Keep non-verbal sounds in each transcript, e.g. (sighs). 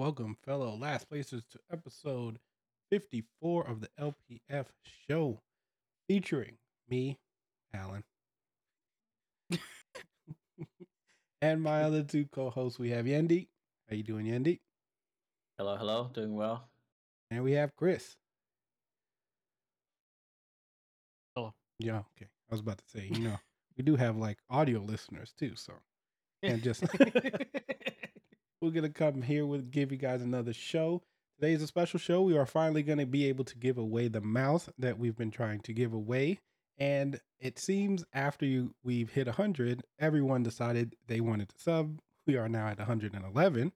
Welcome, fellow last placers, to episode 54 of the LPF show, featuring me, Alan, (laughs) and my other two co-hosts. We have Yendi. How you doing, Yendi? Hello, hello, doing well. And we have Chris. Hello. Yeah, okay. I was about to say, you know, we do have like audio listeners too, so and just (laughs) we're gonna come here with give you guys another show. Today is a special show. We are finally gonna be able to give away the mouse that we've been trying to give away. And it seems after you we've hit 100, everyone decided they wanted to sub. We are now at 111.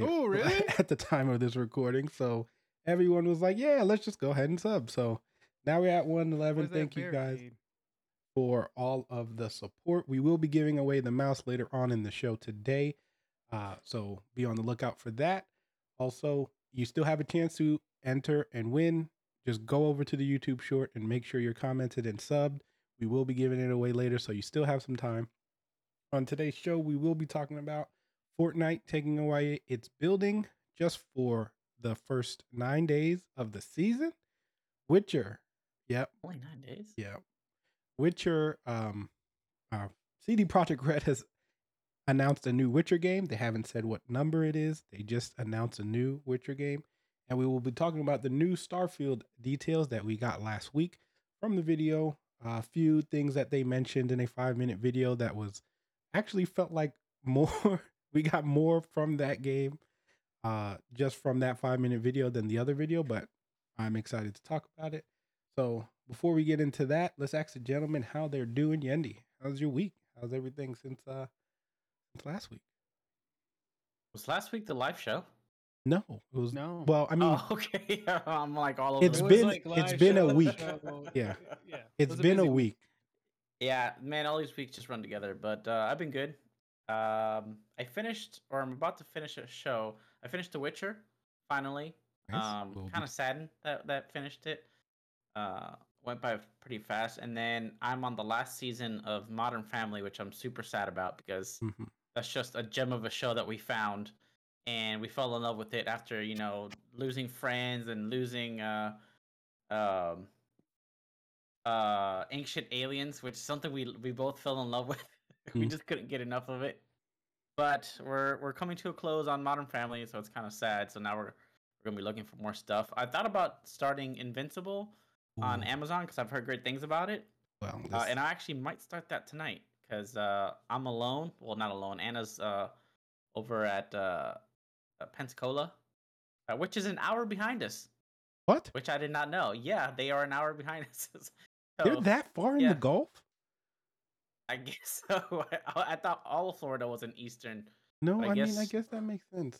Oh, (laughs) really? At the time of this recording, so everyone was like, "Yeah, let's just go ahead and sub." So now we're at 111. Thank you guys barricade? for all of the support. We will be giving away the mouse later on in the show today. Uh, so be on the lookout for that. Also, you still have a chance to enter and win. Just go over to the YouTube short and make sure you're commented and subbed. We will be giving it away later, so you still have some time. On today's show, we will be talking about Fortnite taking away its building just for the first nine days of the season. Witcher, yep, Only nine days. yeah. Witcher, um, uh, CD Projekt Red has announced a new Witcher game. They haven't said what number it is. They just announced a new Witcher game. And we will be talking about the new Starfield details that we got last week from the video. A few things that they mentioned in a five minute video that was actually felt like (laughs) more. we got more from that game uh, just from that five minute video than the other video, but I'm excited to talk about it. So before we get into that, let's ask the gentlemen how they're doing. Yendi, how's your week? How's everything since uh since last week? Was last week the live show? No, it was No. well. I mean, oh, (laughs) okay. (laughs) I'm like all over. It's It place. was been- like it's live been a week. (laughs) Yeah. yeah. it's was been a busy week. Yeah, man, all these weeks just run together. But uh, I've been good. Um, I finished, or I'm about to finish a show. I finished The Witcher finally. Nice. Um, kind of saddened that that finished it. Uh, went by pretty fast, and then I'm on the last season of Modern Family, which I'm super sad about because Mhm. That's just a gem of a show that we found, and we fell in love with it after you know losing friends and losing uh, um, uh, ancient aliens, which is something we we both fell in love (laughs) with. we Mm. just couldn't get enough of it. But we're we're coming to a close on Modern Family, so it's kind of sad. So now we're we're gonna be looking for more stuff. I thought about starting Invincible on Amazon because I've heard great things about it, well, uh, and I actually might start that tonight because uh, I'm alone. Well, not alone. Anna's uh, over at uh, uh, Pensacola, uh, which is an hour behind us, what? which I did not know. Yeah, they are an hour behind (laughs) us. They're that far in the Gulf? I guess (laughs) so. I, I thought all of Florida was in Eastern. No, I I, mean I guess- guess that makes sense.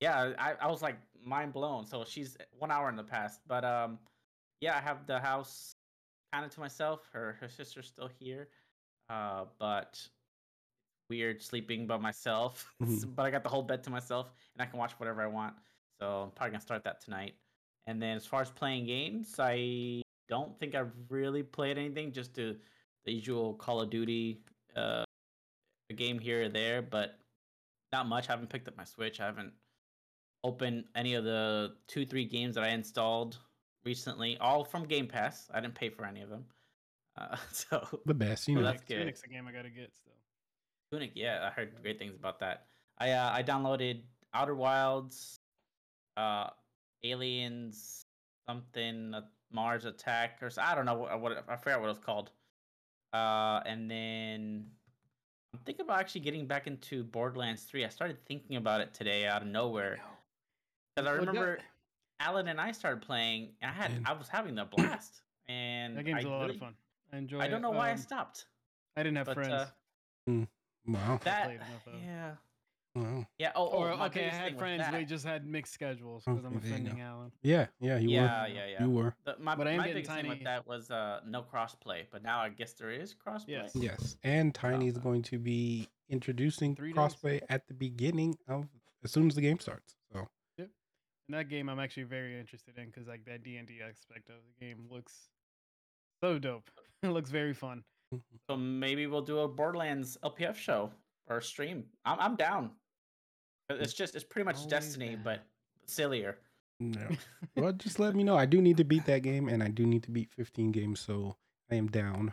Yeah, I, I was like mind blown. So she's one hour in the past. But um yeah, I have the house kind of to myself. Her her sister's still here. Uh but weird sleeping by myself. (laughs) Mhm. but I got the whole bed to myself and I can watch whatever I want. So I'm probably gonna start that tonight. And then as far as playing games, I don't think I've really played anything, just to the usual Call of Duty uh a game here or there, but not much. I haven't picked up my Switch. I haven't opened any of the two, three games that I installed recently, all from Game Pass. I didn't pay for any of them. Uh, (laughs) so The best, you Well, know. that's good. Tunic's a game I gotta get still. Tunic, yeah, I heard great things about that. I uh, I downloaded Outer Wilds, uh, Aliens, something uh, Mars Attack, or s- I don't know what, what I forgot what it was called. Uh, and then I'm thinking about actually getting back into Borderlands 3. I started thinking about it today out of nowhere because I Well, that- remember Alan and I started playing, and I had Man. I was having a blast. And That game's I a lot really- of fun. I enjoy. I don't it. know why I Um, stopped. I didn't have but, friends. uh, Wow. That played enough of it. yeah. wow. Yeah. Oh, or oh, okay, I had friends. that- We just had mixed schedules because I'm Okay, you go. offending Alan. Yeah, yeah, you yeah, were. yeah, yeah. You were. The, my But I am my getting biggest thing with that was uh, no crossplay, but now I guess there is crossplay. Yes. Yes. And Tiny is uh, going to be introducing Three days? crossplay at the beginning of as soon as the game starts. So And that game I'm actually very interested in because like that D and D aspect of the game looks so dope. (laughs) it looks very fun. (laughs) So maybe we'll do a Borderlands LPF show or stream. I'm I'm down. It's just it's pretty much Always Destiny, that. but sillier. No. (laughs) well, just let me know. I do need to beat that game, and I do need to beat 15 games, so I am down.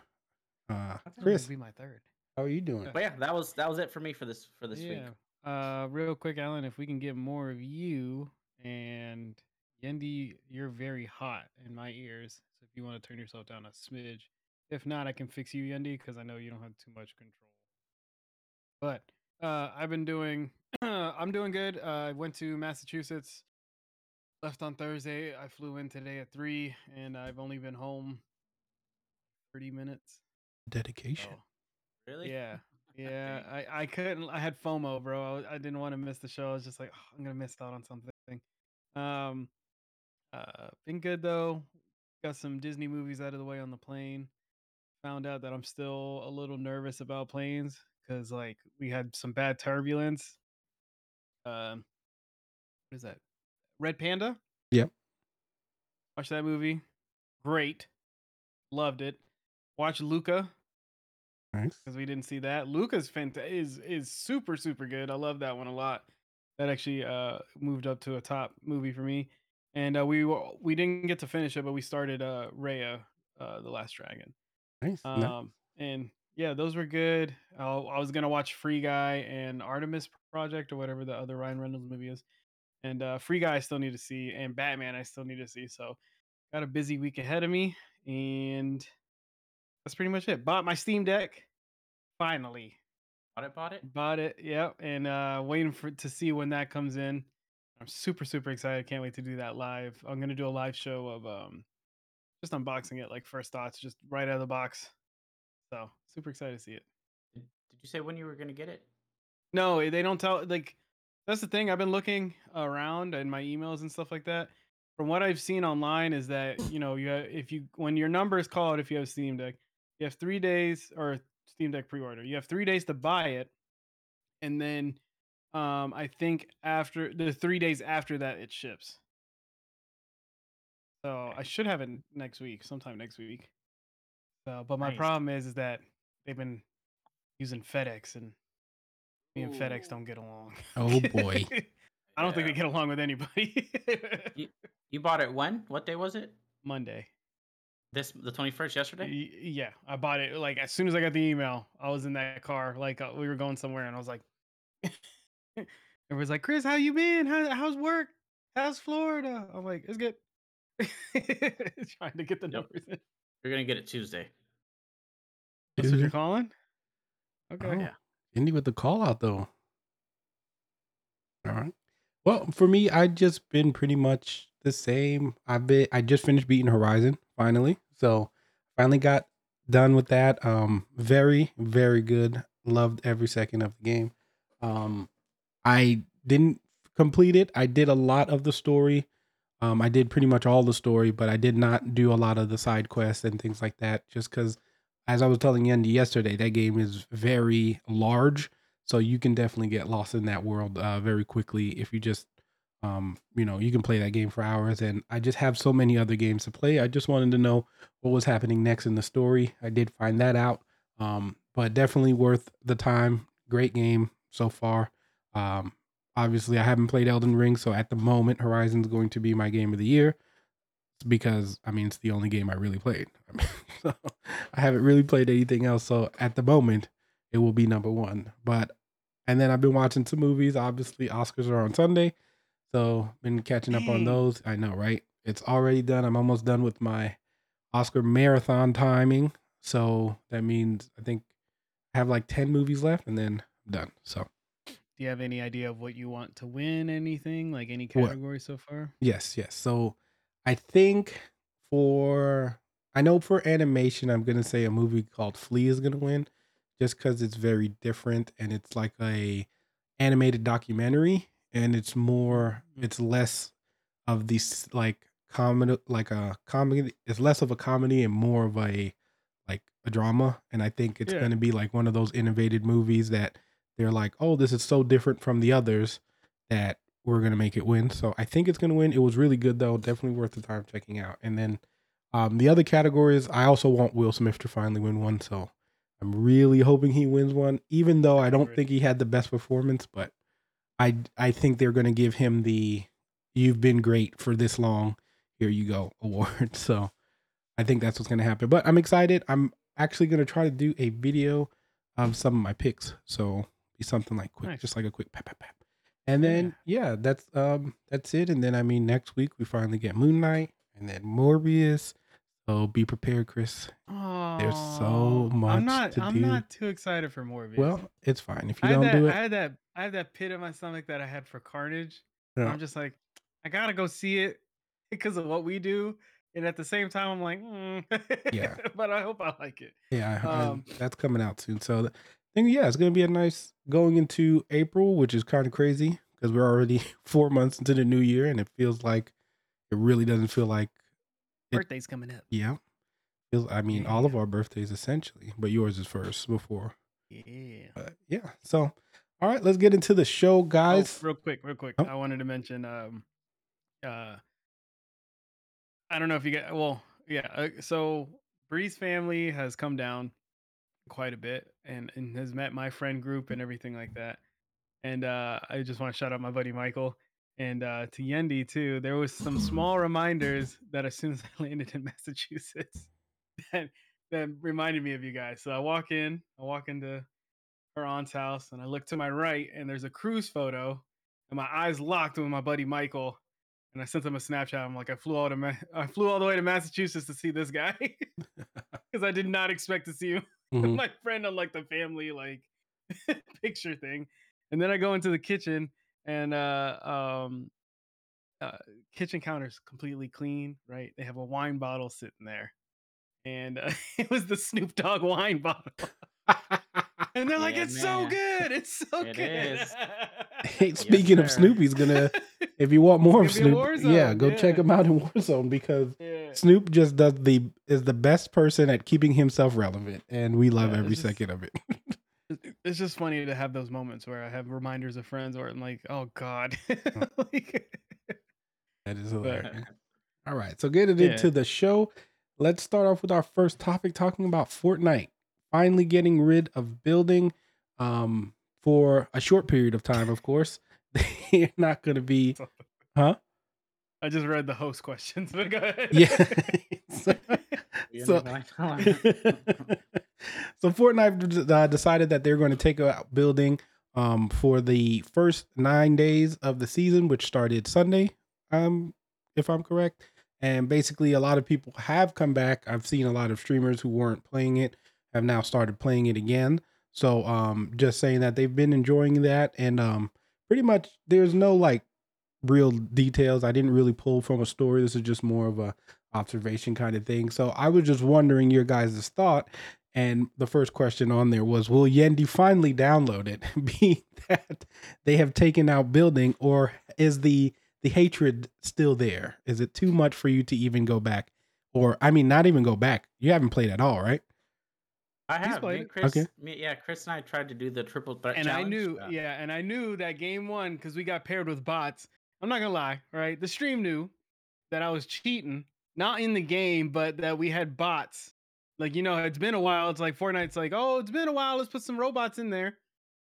Uh, Chris, be my third. how are you doing? But yeah, that was that was it for me for this for this week. Uh, real quick, Alan, if we can get more of you and Yendi, you're very hot in my ears. So if you want to turn yourself down a smidge, if not, I can fix you, Yendi, because I know you don't have too much control. But uh, I've been doing, (clears throat) I'm doing good. Uh, I went to Massachusetts, left on Thursday. I flew in today at three, and I've only been home 30 minutes. Dedication. So, Really? yeah, (laughs) yeah. I I couldn't. I had FOMO, bro. I, I didn't want to miss the show. I was just like, "Oh, I'm gonna miss out on something. Um, uh, been good though. Got some Disney movies out of the way on the plane. Found out that I'm still a little nervous about planes because like we had some bad turbulence. Um, what is that? Red Panda. Yep. Watch that movie. Great. Loved it. Watch Luca Nice. because we didn't see that. Luca's fant- is is super super good. I love that one a lot. That actually uh moved up to a top movie for me. And uh, we wa- we didn't get to finish it, but we started uh Raya, uh, the Last Dragon. Nice. nice. Um, and yeah, those were good. I, I was gonna watch Free Guy and Artemis Project or whatever the other Ryan Reynolds movie is. And uh, Free Guy I still need to see, and Batman I still need to see. So got a busy week ahead of me, and that's pretty much it. Bought my Steam Deck finally. Bought it, bought it. Bought it, yep, and uh waiting for to see when that comes in. I'm super super excited. Can't wait to do that live. I'm gonna do a live show of um just unboxing it, like first thoughts, just right out of the box. So super excited to see it. Did, you say when you were gonna get it? No, eh, they don't tell. Like that's the thing. I've been looking around in my emails and stuff like that. From what I've seen online, is that you know you ha- if you when your number is called, if you have Steam Deck, you have three days or Steam Deck pre-order. You have three days to buy it, and then um, I think after the three days after that, it ships. So I should have it next week, sometime next week. So, but my Nice. problem is, is that they've been using FedEx, and me and FedEx don't get along. Oh, boy. (laughs) I don't think they get along with anybody. (laughs) You bought it when? What day was it? Monday. This the twenty first yesterday. Y- Yeah, I bought it like as soon as I got the email. I was in that car, like uh, we were going somewhere, and I was like, (laughs) everyone's like, "Chris, how you been? How, how's work? How's Florida?" I'm like, "It's good." (laughs) Trying to get the numbers in. You're gonna get it Tuesday. That's what you're Tuesday? calling? Okay. Oh, Yeah. Yendi with the call out though. All right. Well, for me, I just been pretty much the same. I've been I just finished beating Horizon finally. So finally got done with that. Um very, very good. Loved every second of the game. Um I didn't complete it. I did a lot of the story. Um I did pretty much all the story, but I did not do a lot of the side quests and things like that just because as I was telling Yendi yesterday, that game is very large, so you can definitely get lost in that world uh, very quickly if you just, um, you know, you can play that game for hours. And I just have so many other games to play. I just wanted to know what was happening next in the story. I did find that out, um, but definitely worth the time. Great game so far. Um, obviously, I haven't played Elden Ring, so at the moment, Horizon's going to be my game of the year because I mean it's the only game I really played. (laughs) I mean, so I haven't really played anything else. So at the moment, it will be number one. But and then I've been watching some movies. Obviously, Oscars are on Sunday, so been catching up on those. I know, right? It's already done. I'm almost done with my Oscar marathon timing. So that means I think I have like ten movies left, and then I'm done. So Do you have any idea of what you want to win? Anything like any What? category so far? Yes, yes. So I think for I know for animation, I'm gonna say a movie called Flee is gonna win, just because it's very different and it's like a animated documentary, and it's more, Mm. it's less of these like comedy, like a comedy. It's less of a comedy and more of a like a drama. And I think it's Yeah. gonna be like one of those innovative movies that they're like, oh, this is so different from the others that we're gonna make it win. So I think it's gonna win. It was really good though, definitely worth the time checking out. And then um, the other categories, I also want Will Smith to finally win one. So I'm really hoping he wins one, even though I don't think he had the best performance. But I I think they're to give him the "You've been great for this long, here you go" (laughs) award. So I think that's what's to happen. But I'm excited. I'm actually to try to do a video of some of my picks. So be something like quick, Nice. just like a quick pap pap pap. And then yeah, that's um that's it. And then I mean next week we finally get Moon Knight and then Morbius. So be prepared, Chris. There's so Oh, much I'm not. I'm do. not too excited for Morbius. Well, it's fine if you I don't that. do I it. had that. I had that pit in my stomach that I had for Carnage. Yeah. I'm just like, I gotta go see it (laughs) because of what we do, and at the same time, I'm like, mm. Yeah. (laughs) but I hope I like it. Yeah, I- I- Um, that's coming out soon. So the thing, yeah, it's gonna be a nice going into April, which is kind of crazy because we're already (laughs) four months into the new year, and it feels like it really doesn't feel like It- Birthday's coming up. yeah. Feels, I mean, all of our birthdays essentially, but yours is first before. Yeah. But yeah, so all right, let's get into the show, Oh, guys. real quick, real quick. Oh. I wanted to mention. Um, uh, I don't know if you get. Well, yeah. Uh, so Bree's family has come down quite a bit, and and has met my friend group and everything like that. And uh, I just want to shout out my buddy Michael and uh, to Yendi too. There was some (laughs) small reminders that as soon as I (laughs) landed in Massachusetts, (laughs) that that reminded me of you guys. So I walk in, I walk into her aunt's house, and I look to my right, and there's a cruise photo, and my eyes locked with my buddy Michael. And I sent him a Snapchat. I'm like, I flew all to Ma- I flew all the way to Massachusetts to see this guy because I did not expect to see him Mhm. my friend on like the family like (laughs) picture thing. And then i go into the kitchen and uh um uh, kitchen counter's completely clean right? They have a wine bottle sitting there. And uh, (laughs) it was the snoop dogg wine bottle (laughs) and they're like Yeah, it's so good it's so (laughs) It good is. (laughs) Hey, speaking of sir. Snoopy's gonna if you want more (laughs) of It's Snoop, in yeah, Warzone, go check him out in Warzone because yeah. Snoop just does the is the best person at keeping himself relevant, and we love Yeah, every just- second of it. It- it's just funny to have those moments where i have reminders of friends where i'm like oh god like, that is but, hilarious. All right, so getting Yeah. into the show, let's start off with our first topic, talking about Fortnite finally getting rid of building, um, for a short period of time. Of course, (laughs) they're not going to be, huh? i just read the host questions (laughs) but go ahead Yeah. (laughs) so, so- so Fortnite uh, decided that they're going to take out building um, for the first nine days of the season, which started Sunday, um, if I'm correct. And basically, a lot of people have come back. I've seen a lot of streamers who weren't playing it have now started playing it again. So, um, just saying that they've been enjoying that, and um, pretty much there's no like real details. I didn't really pull from a story. This is just more of a observation kind of thing. So I was just wondering your guys' thought. And the first question on there was, will Yendi finally download it? (laughs) Being that they have taken out building, or is the the hatred still there? Is it too much for you to even go back? Or I mean, not even go back. You haven't played at all, right? I have. Me played and. Chris, Okay. me, yeah, Chris and I tried to do the triple threat and I knew, Uh, yeah, and I knew that game one because we got paired with bots. I'm not gonna lie, right? The stream knew that I was cheating, not in the game, but that we had bots. Like you know, it's been a while. It's like Fortnite's like, oh, it's been a while. Let's put some robots in there,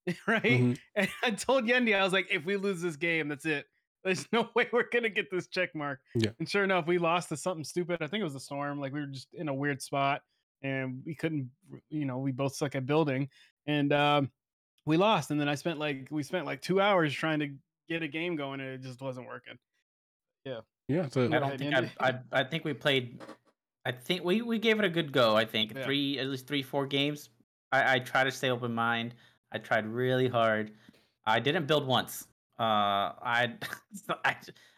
(laughs) right? Mhm. And I told Yendi, I was like, if we lose this game, that's it. There's no (laughs) way we're gonna get this check mark. Yeah. And sure enough, we lost to something stupid. I think it was a storm. Like we were just in a weird spot and we couldn't, you know, we both suck at building. And um, we lost. And then I spent like we spent like two hours trying to get a game going and it just wasn't working. Yeah. Yeah so I don't think I, I. I think we played. I think we we gave it a good go. I think Yeah. three at least three four games. I I try to stay open mind. I tried really hard. I didn't build once. Uh, I, (laughs) I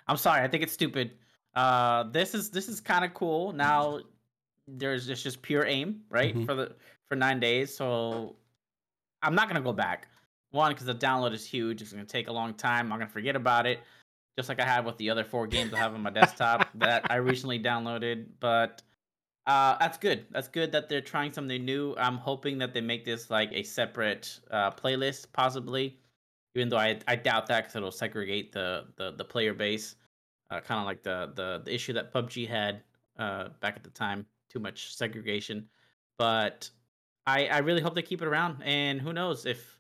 I'm sorry. I think it's stupid. Uh, this is this is kind of cool. Now there's it's just pure aim, right? Mhm. For the for nine days. So I'm not gonna go back. One, because the download is huge. It's gonna take a long time. I'm gonna forget about it just like I have with the other four games I have on my desktop (laughs) that I recently downloaded. But uh, that's good. That's good that they're trying something new. I'm hoping that they make this like a separate uh, playlist, possibly. Even though I, I doubt that because it'll segregate the the, the player base, uh, kind of like the, the the issue that PUBG had uh, back at the time. Too much segregation, but I I really hope they keep it around. And who knows if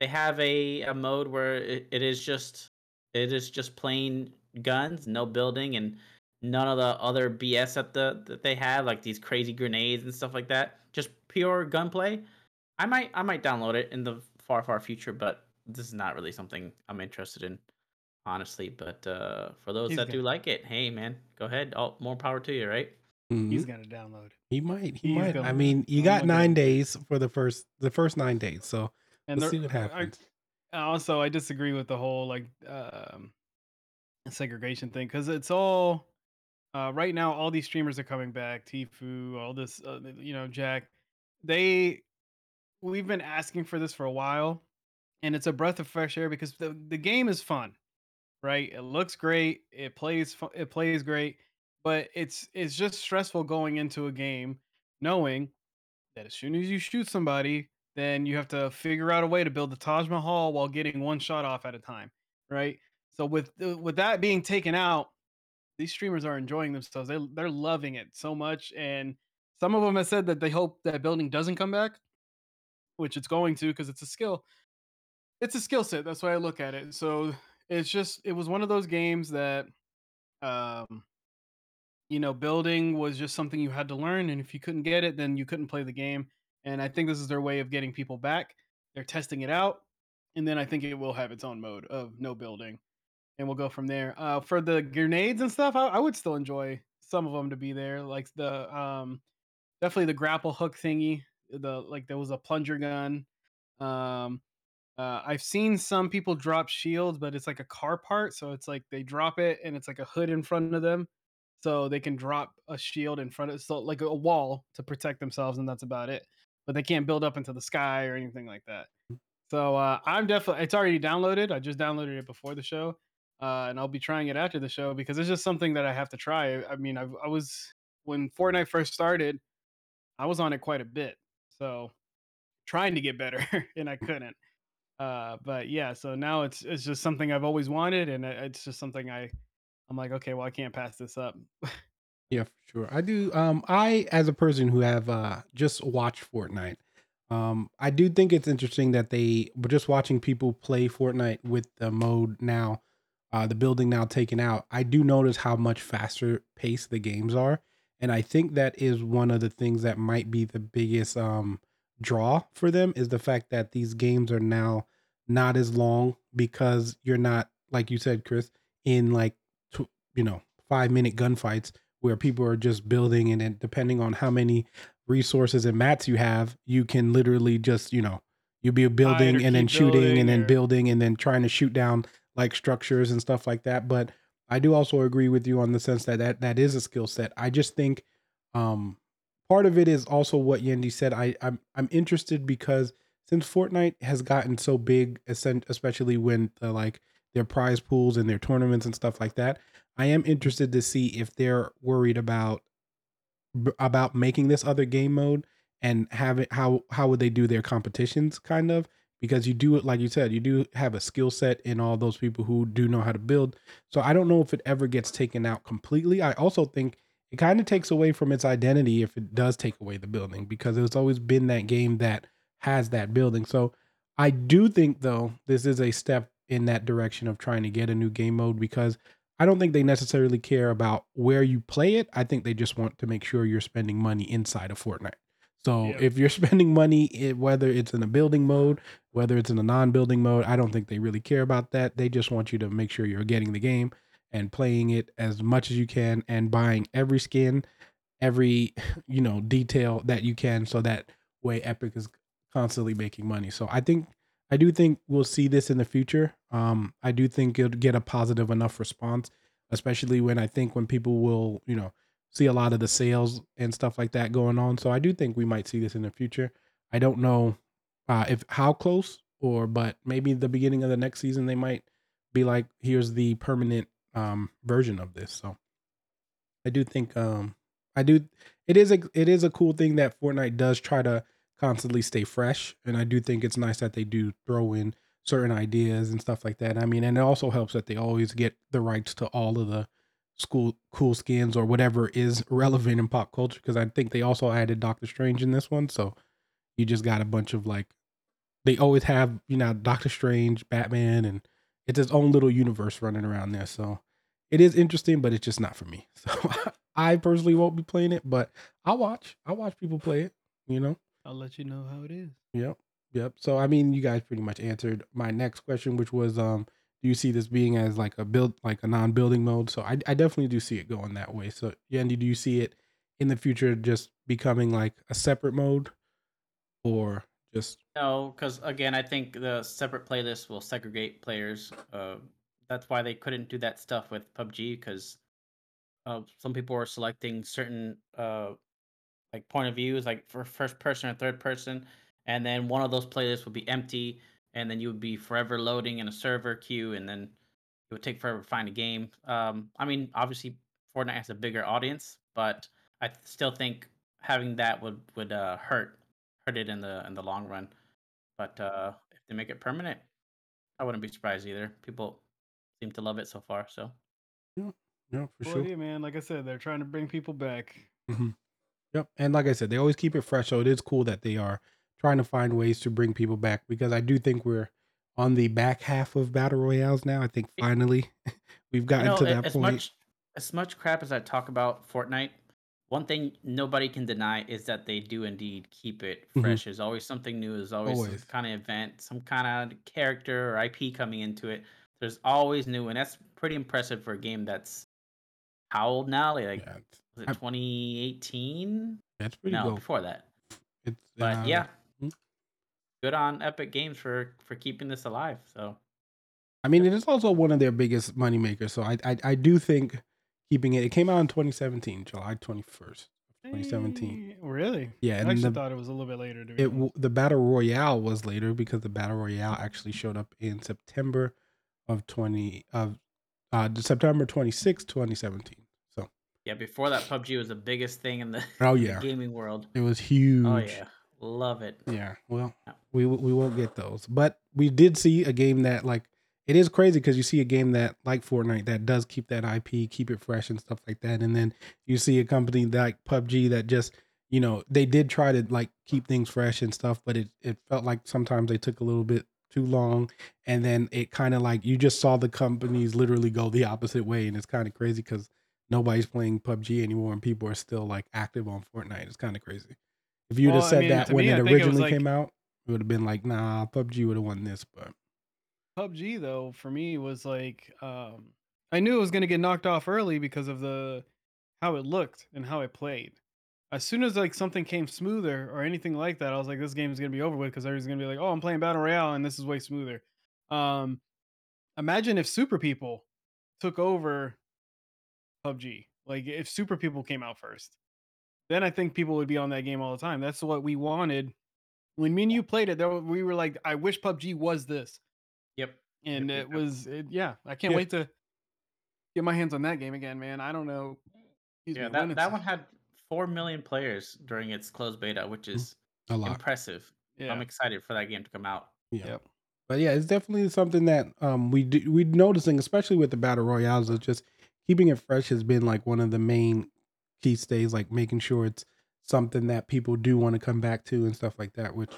they have a, a mode where it, it is just it is just plain guns, no building, and none of the other BS that the that they have, like these crazy grenades and stuff like that. Just pure gunplay. I might I might download it in the far far future, but this is not really something I'm interested in, honestly. But uh, for those He's that gonna- do like it, hey man, go ahead. Oh, more power to you, right? He's Mhm. gonna download it. He might. He he's might. gonna- I mean, you got nine days for the first the first nine days. So And let's there- see what I- happens. also i disagree with the whole like um segregation thing because it's all uh right now all these streamers are coming back Tfue all this uh, you know jack they we've been asking for this for a while and it's a breath of fresh air because the, the game is fun right it looks great it plays it plays great but it's it's just stressful going into a game knowing that as soon as you shoot somebody then you have to figure out a way to build the Taj Mahal while getting one shot off at a time, right? So with uh, with that being taken out, these streamers are enjoying themselves. They they're loving it so much, and some of them have said that they hope that building doesn't come back, which it's going to because it's a skill. It's a skill set. That's why I look at it. So it's just it was one of those games that, um, you know, building was just something you had to learn, and if you couldn't get it, then you couldn't play the game and I think this is their way of getting people back. They're testing it out, and then I think it will have its own mode of no building, and we'll go from there. Uh, for the grenades and stuff, I, I would still enjoy some of them to be there, like the um, definitely the grapple hook thingy. The like there was a plunger gun. Um, uh, I've seen some people drop shields, but it's like a car part, so it's like they drop it and it's like a hood in front of them, so they can drop a shield in front of so like a wall to protect themselves, and that's about it but they can't build up into the sky or anything like that. So uh, I'm definitely it's already downloaded. I just downloaded it before the show, uh, and I'll be trying it after the show because it's just something that I have to try. I mean, I, I was when Fortnite first started, I was on it quite a bit, so trying to get better, (laughs) and I couldn't. Uh, but yeah, so now it's it's just something I've always wanted, and it's just something I I'm like, okay, well, I can't pass this up. Yeah, for sure. I do. Um, I as a person who have uh just watched Fortnite, um, I do think it's interesting that they were just watching people play Fortnite with the mode now, uh, the building now taken out. I do notice how much faster paced the games are, and I think that is one of the things that might be the biggest um draw for them is the fact that these games are now not as long because you're not like you said, Chris, in like you know five minute gunfights where people are just building and then depending on how many resources and mats you have, you can literally just, you know, you'll be building and then shooting building and then or- building and then trying to shoot down like structures and stuff like that. But I do also agree with you on the sense that that, that is a skill set. I just think um part of it is also what Yendi said. I I'm I'm interested because since Fortnite has gotten so big, especially when the like their prize pools and their tournaments and stuff like that, I am interested to see if they're worried about about making this other game mode and have it how how would they do their competitions kind of? Because you do it like you said you do have a skill set in all those people who do know how to build. So i don't know if it ever gets taken out completely. I also think it kind of takes away from its identity if it does take away the building because it's always been that game that has that building. So i do think though this is a step in that direction of trying to get a new game mode because I don't think they necessarily care about where you play it. I think they just want to make sure you're spending money inside of Fortnite. So Yeah. if you're (laughs) spending money, i- whether it's in a building mode, whether it's in a non-building mode, I don't think they really care about that. They just want you to make sure you're getting the game and playing it as much as you can and buying every skin, every (laughs) you know detail that you can, so that way Epic is constantly making money. So I think I do think we'll see this in the future. Um, I do think it'll get a positive enough response, especially when I think when people will, you know, see a lot of the sales and stuff like that going on. So I do think we might see this in the future. I don't know uh, if how close or, but maybe the beginning of the next season they might be like, here's the permanent um, version of this. So I do think um, I do. It is a it is a cool thing that Fortnite does try to constantly stay fresh, and I do think it's nice that they do throw in certain ideas and stuff like that. I mean, and it also helps that they always get the rights to all of the school cool skins or whatever is (laughs) relevant in pop culture because I think they also added Doctor Strange in this one, so you just got a bunch of like they always have you know Doctor Strange, Batman, and it's his own little universe running around there. So it is interesting, but it's just not for me. (laughs) So I personally won't be playing it, but I'll watch. I'll watch people play it. You know. I'll let you know how it is. Yep. Yep. So I mean, you guys pretty much answered my next question, which was, um, do you see this being as like a build, like a non-building mode? So I, I definitely do see it going that way. So Yendi, do you see it in the future just becoming like a separate mode, or just No, because again, I think the separate playlist will segregate players. Uh, that's why they couldn't do that stuff with PUBG because uh, some people are selecting certain uh, like point of views, like for first person or third person, and then one of those playlists would be empty, and then you would be forever loading in a server queue, and then it would take forever to find a game. Um, I mean, obviously, Fortnite has a bigger audience, but I still think having that would would uh, hurt hurt it in the in the long run. But uh, if they make it permanent, I wouldn't be surprised either. People seem to love it so far. So yeah, yeah, for Well, sure. yeah, man. Like I said, they're trying to bring people back. Yep. And like I said, they always keep it fresh. So it is cool that they are trying to find ways to bring people back because I do think we're on the back half of battle royales now. I think finally (laughs) we've you gotten know, to that as point. much as much crap as I talk about Fortnite, one thing nobody can deny is that they do indeed keep it Mhm. fresh. There's always something new. There's always, Always. some kind of event, some kind of character or IP coming into it. There's always new, and that's pretty impressive for a game that's how old now? Like, yeah, was it 2018? that's pretty No, good. before that. It's But uh, yeah, hmm. good on Epic Games for for keeping this alive. So I mean, it is also one of their biggest money makers. So I, I I do think keeping it. It came out in 2017, July 21st, 2017. Eh, Really? Yeah, I and actually the- thought it was a little bit later. To be It honest. the battle royale was later because the battle royale actually showed up in September of 20 of uh September 26, 2017. Yeah, before that, PUBG was the biggest thing in the, Oh, yeah. (laughs) gaming world. it was oh, huge. Oh yeah, love it. Yeah, well, we we won't get those, but we did see a game that like it is crazy because you see a game that like Fortnite that does keep that IP, keep it fresh and stuff like that, and then you see a company like PUBG that just you know they did try to like keep things fresh and stuff, but it it felt like sometimes they took a little bit too long, and then it kind of like you just saw the companies literally go the opposite way, and it's kind of crazy because nobody's playing PUBG anymore and people are still like active on Fortnite. It's kind of crazy. If you'd Well, have I said mean, that when me, it I think it originally like- came out, it would have been like, nah, PUBG would have won this, but PUBG though for me was like um I knew it was gonna get knocked off early because of the how it looked and how it played. As soon as like something came smoother or anything like that, I was like, this game is gonna be over with because everyone's gonna be like, oh, I'm playing battle royale and this is way smoother. Um, imagine if Super People took over PUBG. Like if Super People came out first, then I think people would be on that game all the time. That's what we wanted. When me and you played it, there, we were like, I wish PUBG was this Yep. and Yep, it yep, yep. was it, yeah i can't Yeah. wait to get my hands on that game again man i don't know excuse Yeah, me, that, that one had four million players during its closed beta, which is a lot. impressive. yeah I'm excited for that game to come out. Yeah. Yep. But yeah, it's definitely something that um we do, we noticing, especially with the battle royales, is just keeping it fresh has been like one of the main key stays, like making sure it's something that people do want to come back to and stuff like that. Which,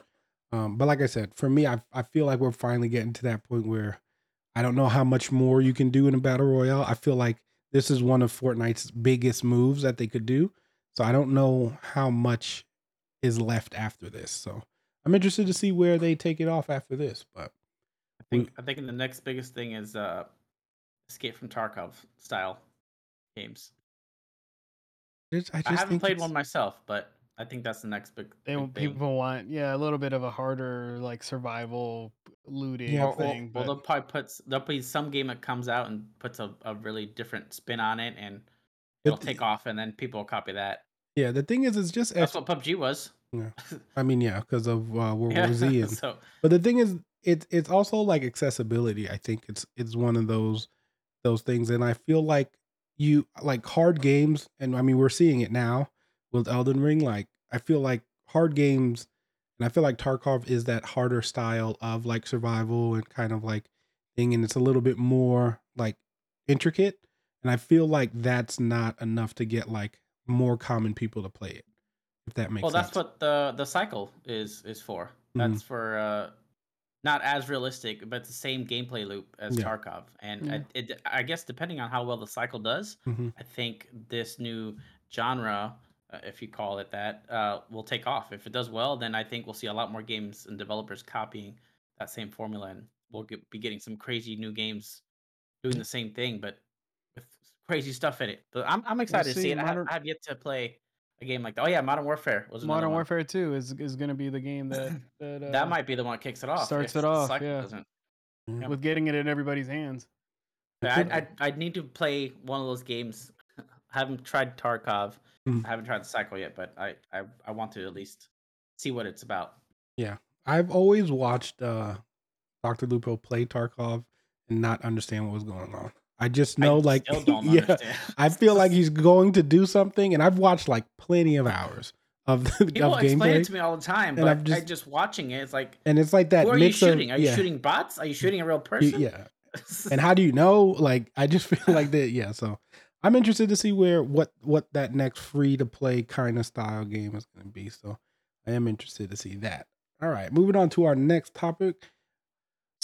um, but like I said, for me, I I feel like we're finally getting to that point where I don't know how much more you can do in a battle royale. I feel like this is one of Fortnite's biggest moves that they could do. So I don't know how much is left after this. So I'm interested to see where they take it off after this. But I think I think the next biggest thing is uh, Escape from Tarkov style games. it's, I I, haven't played it's- one myself, but I think that's the next big, they big want thing. people want yeah a little bit of a harder like survival looting Yeah, or, or- thing well, but they'll probably put there'll be some game that comes out and puts a, a really different spin on it, and But it'll the- take off, and then people will copy that. Yeah, the thing is, it's just That's F- what PUBG was. Yeah, (laughs) I mean, yeah, because of uh, World Yeah, War Z. (laughs) And, so but the thing is, it's it's also like accessibility. I think it's it's one of those those things, and I feel like you like hard games, and I mean we're seeing it now with Elden Ring. Like I feel like hard games, and I feel like Tarkov is that harder style of like survival and kind of like thing, and it's a little bit more like intricate. And I feel like that's not enough to get like more common people to play it. If that makes well, sense. that's what the the cycle is is for. Mhm. That's for uh, not as realistic, but the same gameplay loop as Yeah. Tarkov. And Yeah. I, it, I guess depending on how well the cycle does, Mhm. I think this new genre, uh, if you call it that, uh, will take off. If it does well, then I think we'll see a lot more games and developers copying that same formula, and we'll get, be getting some crazy new games doing the same thing, but with crazy stuff in it. But I'm I'm excited to see it. I, have, Modern- I have yet to play a game like that. Oh yeah, Modern Warfare was another Modern one. Warfare 2 is is going to be the game that (laughs) that, uh, that might be the one that kicks it off. starts it off, cycle yeah. doesn't. with getting it in everybody's hands. I, I I'd need to play one of those games. (laughs) I haven't tried Tarkov. Mm. I haven't tried the cycle yet, but I, I I want to at least see what it's about. Yeah, I've always watched uh, Dr. Lupo play Tarkov and not understand what was going on. I just know, I like, (laughs) yeah, understand. I feel like (laughs) he's going to do something, and I've watched like plenty of hours of, (laughs) of people explain gameplay, it to me all the time, and but I'm just, just- just watching it, it's like, and it's like that who are you mix of shooting? Are you yeah, shooting bots? Are you shooting a real person? yeah. And how do you know? Like, I just feel like that. Yeah, so I'm interested to see where what what that next free to play kind of style game is going to be. So I am interested to see that. All right, moving on to our next topic.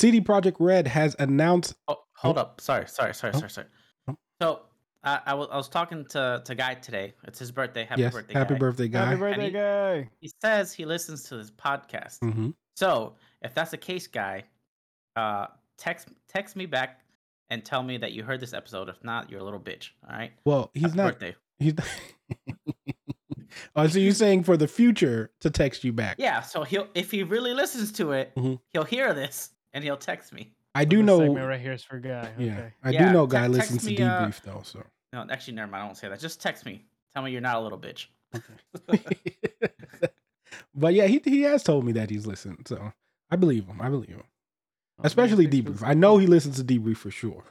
CD Projekt Red has announced. Oh, hold up. Sorry, sorry, sorry, Oh. sorry, sorry. Oh. So uh, I was I was talking to to Guy today. It's his birthday. Happy yes, birthday, happy Guy. birthday, guy. Happy birthday, he- guy! He says he listens to this podcast. hmm So if that's the case, Guy, uh, text text me back and tell me that you heard this episode. If not, you're a little bitch. All right. Well, he's Happy not. Birthday. He's. (laughs) oh, so you're saying for the future to text you back? Yeah. So he'll if he really listens to it, Mhm. he'll hear this and he'll text me. I do know. segment right here is for guy. Yeah, Okay. I Yeah, do know. Guy text listens to me, uh, debrief though, so. No, actually, never mind. I won't say that. Just text me. Tell me you're not a little bitch. Okay. (laughs) (laughs) but yeah, he he has told me that he's listened, so I believe him. I believe him. Oh, Especially thanks for debrief. I know he listens to debrief for sure.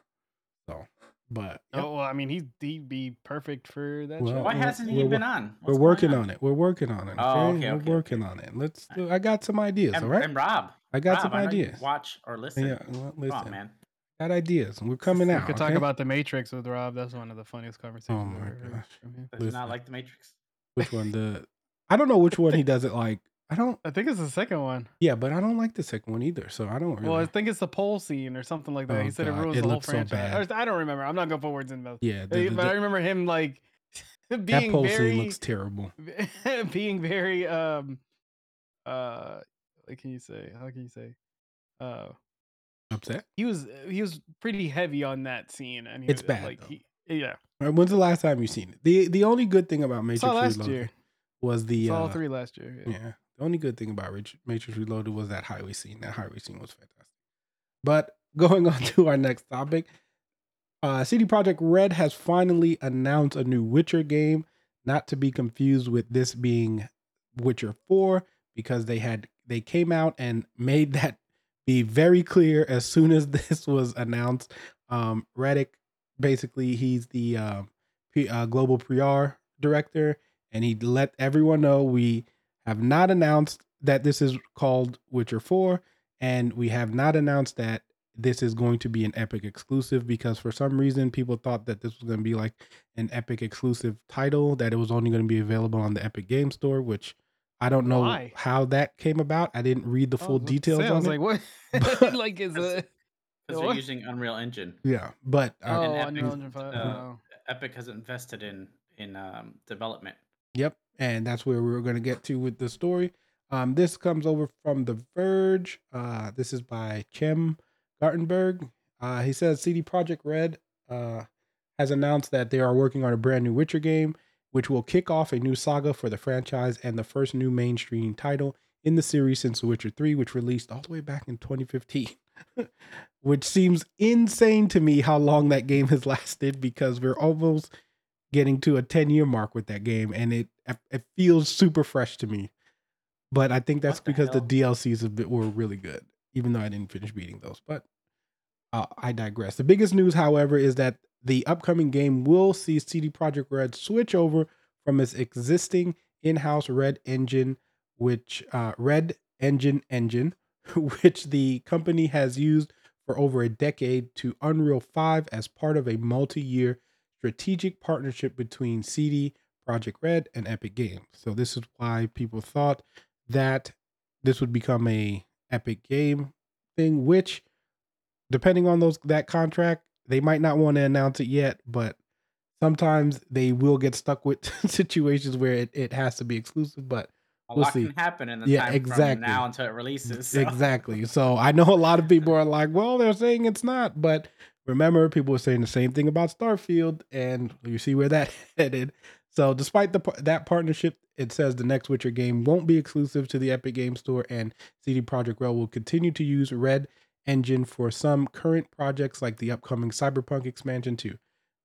So, but yeah, Oh well, I mean, he's he'd be perfect for that Well, show. Why hasn't he we're been wo- on? we're working on it. We're working on it. Okay, Oh, okay, we're okay, okay. working on it. Let's. Do, I got some ideas. And, all right, and Rob, I got Rob, some I know you ideas. watch or listen. Yeah, well, Come listen, on, man. got ideas. We're coming out. we could talk okay? about the Matrix with Rob. That's one of the funniest conversations. Oh I've my ever heard gosh. from him. Does he Listen. not like the Matrix? which one. The I don't know which one he doesn't like. I don't. I think it's the second one. Yeah, but I don't like the second one either. So I don't really. Well, I think it's the pole scene or something like that. Oh, he said God, it ruins it the whole looks so franchise. bad. I don't remember. I'm not going to put words in mouth. yeah, the, the- but I remember him like being (laughs) that being pole very, scene looks terrible. (laughs) being very um, uh, can you say? How can you say? Uh, Upset. he was he was pretty heavy on that scene, and he It's bad, Like he, yeah, right, When's the last time you've seen it? the The only good thing about Matrix Reloaded was the Saw all uh, three last year. Yeah. Yeah. The only good thing about Rich- Matrix Reloaded was that highway scene. That highway scene was fantastic. But going (laughs) on to our next topic, uh, CD Projekt Red has finally announced a new Witcher game, not to be confused with this being Witcher 4, because they had they came out and made that be very clear as soon as (laughs) this was announced. Um, Radek, basically, he's the um, P, uh, global PR director, and he let everyone know we have not announced that this is called Witcher 4, and we have not announced that this is going to be an Epic exclusive because for some reason people thought that this was going to be like an Epic exclusive title, that it was only going to be available on the Epic Game Store, which I don't know Why? how that came about. I didn't read the full was about to details say, I on was it. like, what? (laughs) But- (laughs) like, is Because- it? Because they're using Unreal Engine. yeah, but uh, Oh, Epic, Unreal Engine 5. uh, oh. Epic has invested in in um, development. Yep, and that's where we are going to get to with the story. Um, this comes over from The Verge. Uh, this is by Chaim Gartenberg. Uh, he says CD Projekt Red uh, has announced that they are working on a brand new Witcher game, which will kick off a new saga for the franchise and the first new mainstream title in the series since The Witcher 3, which released all the way back in 2015. (laughs) which seems insane to me how long that game has (laughs) lasted because we're almost getting to a 10 year mark with that game and it it feels super fresh to me. But i think that's the because the dlcs bit were really good even though i didn't finish beating those. But uh, i digress. The biggest news however is that the upcoming game will see cd projekt red switch over from its existing in-house red engine which uh, red engine engine (laughs) which the company has used for over a decade to unreal 5 as part of a multi-year strategic partnership between CD Projekt Red and Epic Games. So this is why people thought that this would become a Epic game thing, which depending on those that contract, they might not want to announce it yet, but sometimes they will get stuck with (laughs) situations where it, it has to be exclusive. But A We'll lot see. can happen in the Yeah, time exactly. from now until it releases. so- Exactly. So I know a lot of people are like, well, they're saying it's not, but remember, people were saying the same thing about Starfield, and you see where that (laughs) headed. So despite the that partnership, it says the next Witcher game won't be exclusive to the Epic Game Store, and CD Projekt Red will continue to use Red Engine for some current projects like the upcoming Cyberpunk expansion too.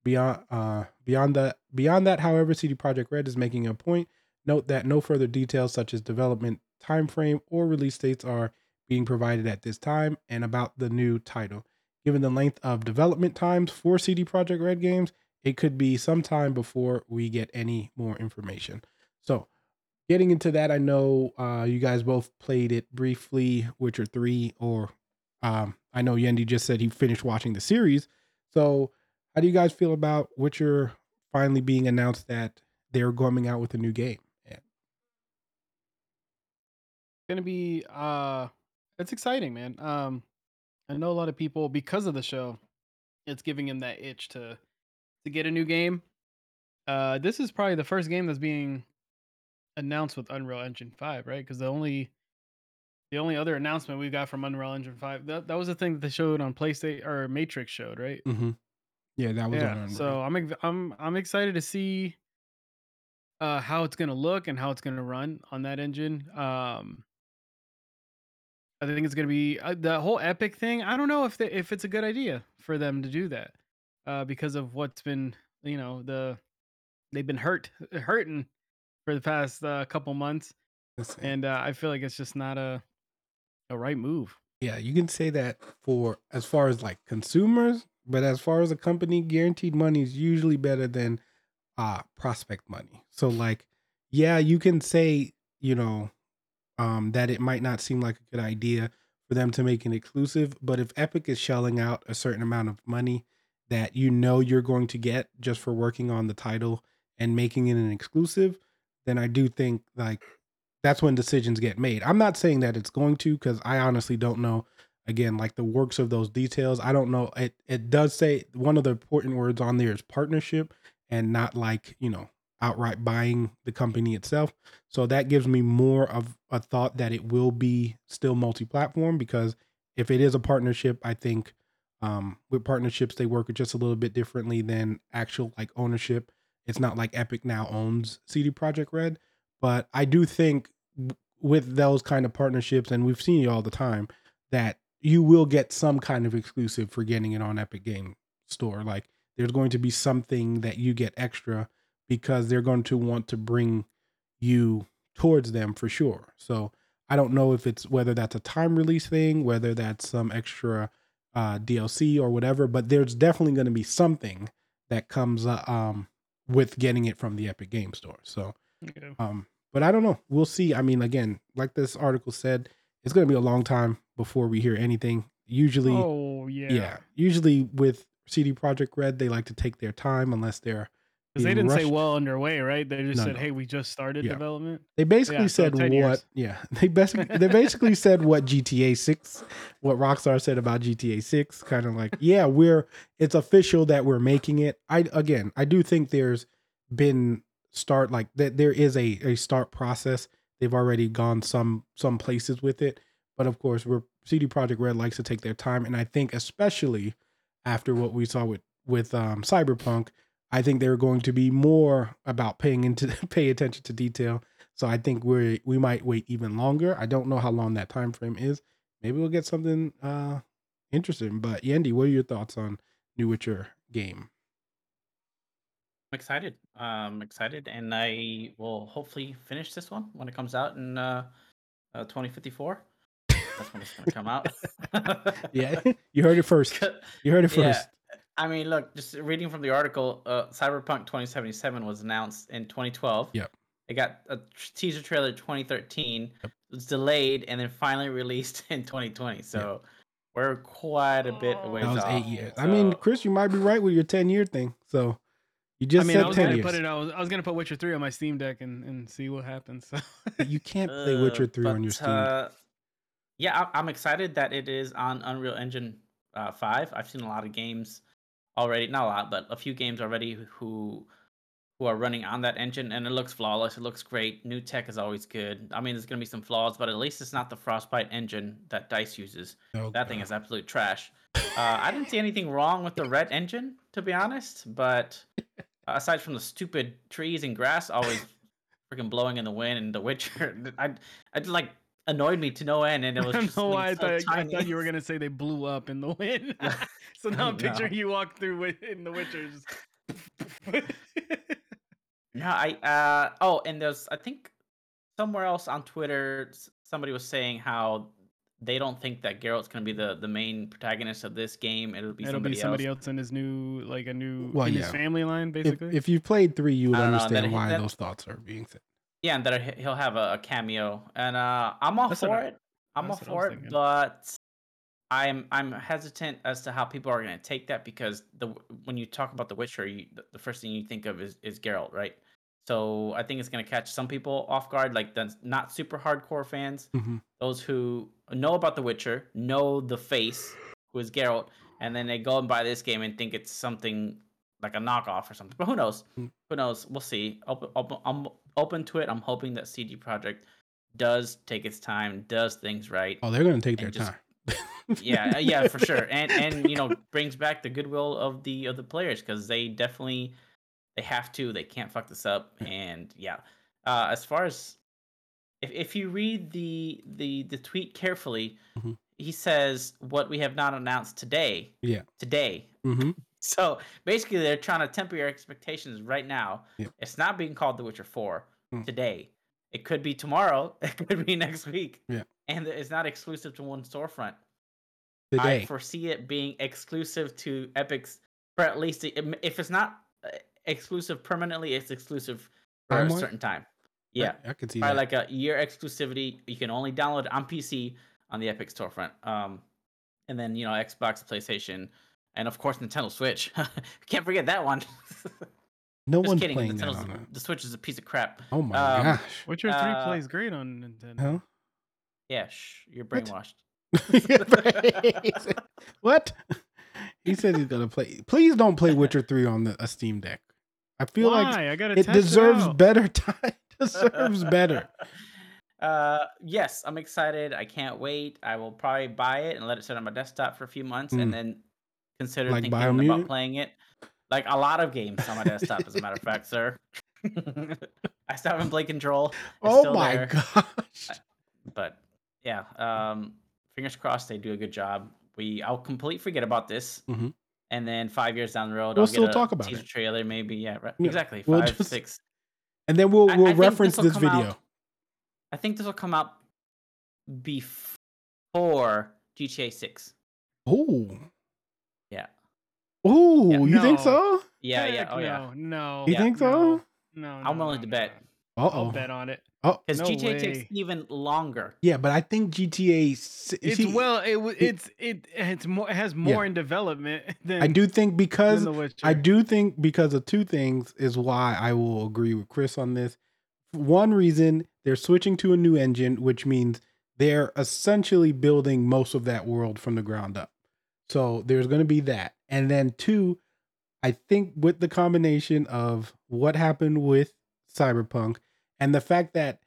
Beyond uh beyond that beyond that, however, CD Projekt Red is making a point. Note that no further details such as development timeframe or release dates are being provided at this time and about the new title. Given the length of development times for CD Projekt Red games, it could be some time before we get any more information. So, getting into that, I know uh, you guys both played it briefly, Witcher 3, or um, I know Yendi just said he finished watching the series. So, how do you guys feel about Witcher finally being announced that they're coming out with a new game? Yeah. gonna be uh it's exciting man um i know a lot of people because of the show it's giving him that itch to to get a new game uh this is probably the first game that's being announced with unreal engine 5 right because the only the only other announcement we got from unreal engine 5 that, that was the thing that they showed on playstation or matrix showed right Mm-hmm. Yeah, that was yeah. So i'm i'm i'm excited to see uh how it's gonna look and how it's gonna run on that engine um i think it's gonna be uh, the whole epic thing i don't know if they, if it's a good idea for them to do that uh because of what's been you know the they've been hurt hurting for the past uh, couple months and uh, i feel like it's just not a a right move yeah, you can say that for as far as like consumers, but as far as a company, guaranteed money is usually better than uh prospect money. So like, yeah, you can say, you know, um that it might not seem like a good idea for them to make an exclusive, but if Epic is shelling out a certain amount of money that you know you're going to get just for working on the title and making it an exclusive, then I do think like that's when decisions get made. I'm not saying that it's going to because I honestly don't know. Again, like the works of those details, I don't know. It it does say one of the important words on there is partnership and not like you know outright buying the company itself. So that gives me more of a thought that it will be still multi-platform because if it is a partnership, I think um, with partnerships they work just a little bit differently than actual like ownership. It's not like Epic now owns CD Projekt Red, but I do think with those kind of partnerships, and we've seen it all the time, that you will get some kind of exclusive for getting it on Epic Game Store. Like there's going to be something that you get extra because they're going to want to bring you towards them for sure. So I don't know if it's whether that's a time release thing, whether that's some extra uh, DLC or whatever, but there's definitely going to be something that comes uh, um, with getting it from the Epic Game Store. So um, but I don't know. We'll see. I mean, again, like this article said, it's going to be a long time before we hear anything. Usually, Oh yeah. yeah. Usually with CD Projekt Red, they like to take their time unless they're Because they didn't say well underway, right? They just No, said, no. "Hey, we just started Yeah. development." They basically Yeah, said 10 what? years. (laughs) Yeah, they basically they basically said what GTA Six, what Rockstar said about GTA Six. Kind of like, yeah, we're it's official that we're making it. I again, I do think there's been start like that. There is a a start process. They've already gone some some places with it, but of course, we're CD Projekt Red likes to take their time, and I think especially after what we saw with with um, Cyberpunk. I think they're going to be more about paying into (laughs) pay attention to detail. So I think we we might wait even longer. I don't know how long that time frame is. Maybe we'll get something uh interesting. But Yendi, what are your thoughts on New Witcher game? I'm excited. Um, excited, and I will hopefully finish this one when it comes out in uh, uh 2054. That's when it's gonna come out. (laughs) Yeah, (laughs) (laughs) you heard it first. You heard it Yeah. first. I mean, look, just reading from the article, uh, Cyberpunk 2077 was announced in 2012. Yep. It got a teaser trailer 2013. Yep. It was delayed and then finally released in 2020. So we're quite a bit away. That was eight years. I mean, Chris, you might be right with your ten year thing. So you just I mean, I was ten gonna years. put it. I was, I was gonna put Witcher three on my Steam Deck and, and see what happens. So. you can't (laughs) play Witcher three on your Steam. Uh, Yeah, I- I'm excited that it is on Unreal Engine uh, 5. I've seen a lot of games already, not a lot, but a few games already who who are running on that engine and it looks flawless. It looks great. New tech is always good. I mean, there's going to be some flaws, but at least it's not the Frostbite engine that DICE uses. Oh, That thing is absolute trash. Uh, I didn't see anything wrong with the red engine, to be honest, but aside from the stupid trees and grass always (laughs) freaking blowing in the wind and the Witcher, (laughs) I, I like annoyed me to no end, and it (laughs) I was don't just know why I so thought, I thought you were gonna say they blew up in the wind. so now I'm No. picturing you walk through with in The Witcher. Just... No, I uh oh, and there's I think somewhere else on Twitter somebody was saying how they don't think that Geralt's gonna be the the main protagonist of this game. It'll be It'll somebody, be somebody else. else in his new, like a new, Well, in his yeah. family line, basically. if you've played three, you would I know, understand why that- those thoughts are being said. Yeah, and that he- he'll have a, a cameo, and uh I'm all That's for I- it. I'm all that's what I was for it, thinking. but I'm I'm hesitant as to how people are gonna take that because the when you talk about The Witcher, you, the- the first thing you think of is is Geralt, right? So I think it's gonna catch some people off guard, like the not super hardcore fans. Mhm. those who know about The Witcher, know the face, who is Geralt, and then they go and buy this game and think it's something like a knockoff or something. But who knows? Mm. Who knows? We'll see. Open, open, I'm open to it. I'm hoping that CD Projekt does take its time, does things right. Oh, they're going to take their just- time. yeah, yeah, for sure. (laughs) And and you know brings back the goodwill of the of the players because they definitely they have to. They can't fuck this up. And yeah, uh, as far as if if you read the the the tweet carefully, Mhm. he says what we have not announced today. Yeah. Today. hmm (laughs) So basically, they're trying to temper your expectations right now. Yeah. It's not being called The Witcher 4 Mm. today. It could be tomorrow. (laughs) It could be next week. Yeah. And it's not exclusive to one storefront. Today. I foresee it being exclusive to Epic's for at least if it's not exclusive permanently, it's exclusive for Time-wise? a certain time. Yeah, I, I could see probably that. like a year exclusivity. You can only download it on PC on the Epic storefront. Um, and then you know Xbox, PlayStation, and of course Nintendo Switch. (laughs) Can't forget that one. (laughs) no Just one's kidding. playing that on it. the Switch is a piece of crap. Oh my um, gosh. Witcher Three uh, plays great on Nintendo. Huh? Yeah, shh, you're brainwashed. (laughs) what? He said he's gonna play. Please don't play Witcher Three on the a Steam Deck. I feel Why? like I gotta it deserves out. better (laughs) time. (laughs) deserves better. Uh, yes, I'm excited. I can't wait. I will probably buy it and let it sit on my desktop for a few months, Mm. and then consider Like thinking Biomutant? about playing it. Like a lot of games on my desktop, as a matter of (laughs) fact, sir. I still haven't played Control. It's Oh my there, gosh. But yeah, um, fingers crossed they do a good job. We I'll completely forget about this, Mhm. And then five years down the road, We'll I'll still get a talk about teaser it. trailer, maybe. Yeah, right. Yeah, exactly. 5 we'll just- six. And then we'll I- I we'll think reference this'll this come out- video. I think this will come out before GTA Six. Oh. Yeah. Oh, Yeah. you think so? Yeah, yeah, Heck oh yeah. No, no. You Yeah. think so? No, no. I'm no, willing to no, bet. No. Uh I'll oh. bet on it. Oh, Because No GTA takes even longer. yeah, but I think GTA. It's see, well, it w- it's it it's more it has more in development (laughs) than I do think because I do think because of two things is why I will agree with Chris on this. One reason they're switching to a new engine, which means they're essentially building most of that world from the ground up. So there's going to be that. And then two, I think with the combination of what happened with Cyberpunk and the fact that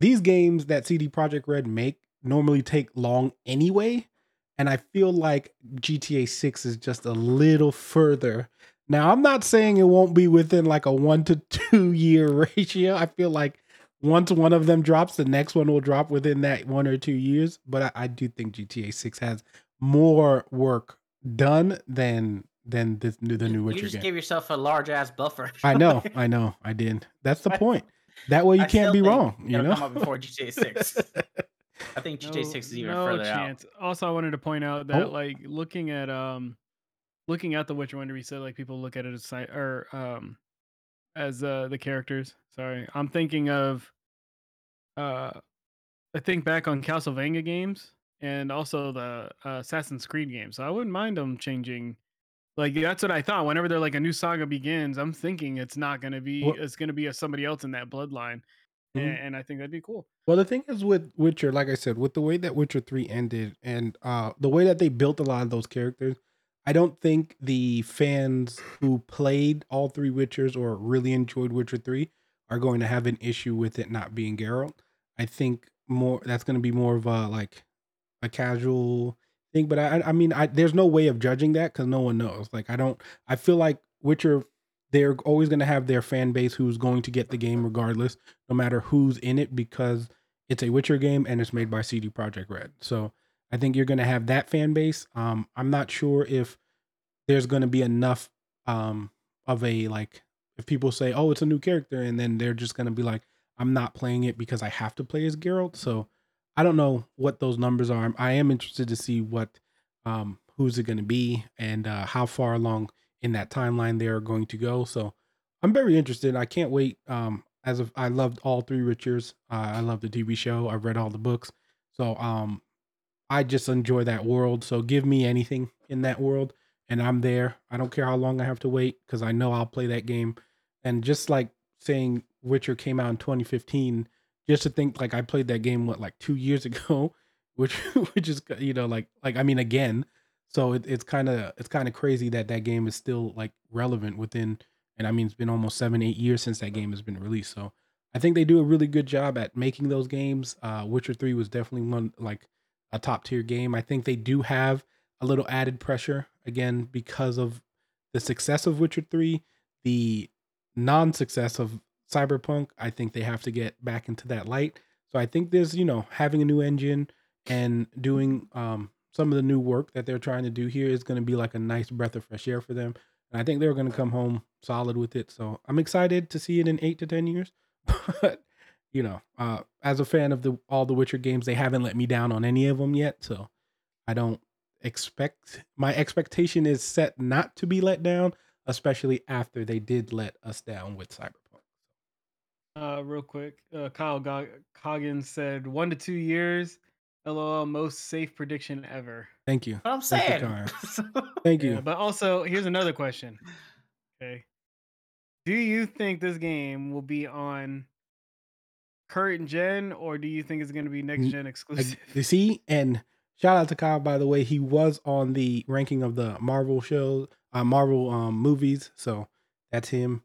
these games that CD Projekt Red make normally take long anyway, and I feel like GTA 6 is just a little further. Now, I'm not saying it won't be within like a 1 to 2 (laughs) year ratio. I feel like once one of them drops, the next one will drop within that 1 or 2 years, but I, I do think GTA 6 has more work done than than this new the You- new you just game. gave yourself a large ass buffer. I know, (laughs) I know, I did. That's the point. That way you I can't be wrong, you know. come out before GTA 6. (laughs) I think GTA 6 is even no further chance. Also, I wanted to point out that Oh. like looking at um looking at the Witcher Wonder, we said like people look at it as si- or um as uh the characters. Sorry, I'm thinking of uh I think back on Castlevania games and also the uh, Assassin's Creed games. So I wouldn't mind them changing. Like that's what I thought. Whenever they're like a new saga begins, I'm thinking it's not gonna be Well- it's gonna be a, somebody else in that bloodline. and, Mhm. and I think that'd be cool. Well, the thing is with Witcher, like I said, with the way that Witcher 3 ended and uh the way that they built a lot of those characters, I don't think the fans who played all three Witchers or really enjoyed Witcher 3 are going to have an issue with it not being Geralt. I think more that's going to be more of a like a casual thing, but I I mean I there's no way of judging that cuz no one knows. Like I don't I feel like Witcher they're always going to have their fan base who's going to get the game regardless no matter who's in it because it's a Witcher game and it's made by CD Projekt Red. So I think you're going to have that fan base. Um, I'm not sure if there's going to be enough um, of a like if people say, "Oh, it's a new character," and then they're just going to be like, "I'm not playing it because I have to play as Geralt." So I don't know what those numbers are. I am interested to see what um, who's it going to be and uh, how far along in that timeline they are going to go. So I'm very interested. I can't wait. Um, as of I loved all three Richards. Uh, I love the TV show. I've read all the books. So um, I just enjoy that world. So give me anything in that world, and I'm there. I don't care how long I have to wait because I know I'll play that game. And just like saying Witcher came out in 2015, just to think like I played that game what like two years ago, (laughs) which which is you know like like I mean again. So it, it's kind of it's kind of crazy that that game is still like relevant within and I mean it's been almost seven eight years since that game has been released. So I think they do a really good job at making those games. Uh, Witcher Three was definitely one like a top tier game. I think they do have a little added pressure again because of the success of Witcher Three, the non-success of Cyberpunk. I think they have to get back into that light. So I think there's you know having a new engine and doing um, some of the new work that they're trying to do here is going to be like a nice breath of fresh air for them. And I think they're going to come home solid with it. So I'm excited to see it in eight to 10 years. (laughs) But, you know, uh, as a fan of the all the Witcher games, they haven't let me down on any of them yet. So I don't expect my expectation is set not to be let down, especially after they did let us down with Cyberpunk. Uh, real quick, uh, Kyle Gog- Coggins said one to two years. LOL, most safe prediction ever. Thank you. What I'm Thank you, saying. (laughs) Thank you. Yeah, but also here's another question. Okay, do you think this game will be on current gen, or do you think it's going to be next gen exclusive? you (laughs) see, and shout out to Kyle by the way. He was on the ranking of the Marvel show, uh, Marvel um, movies. So that's him.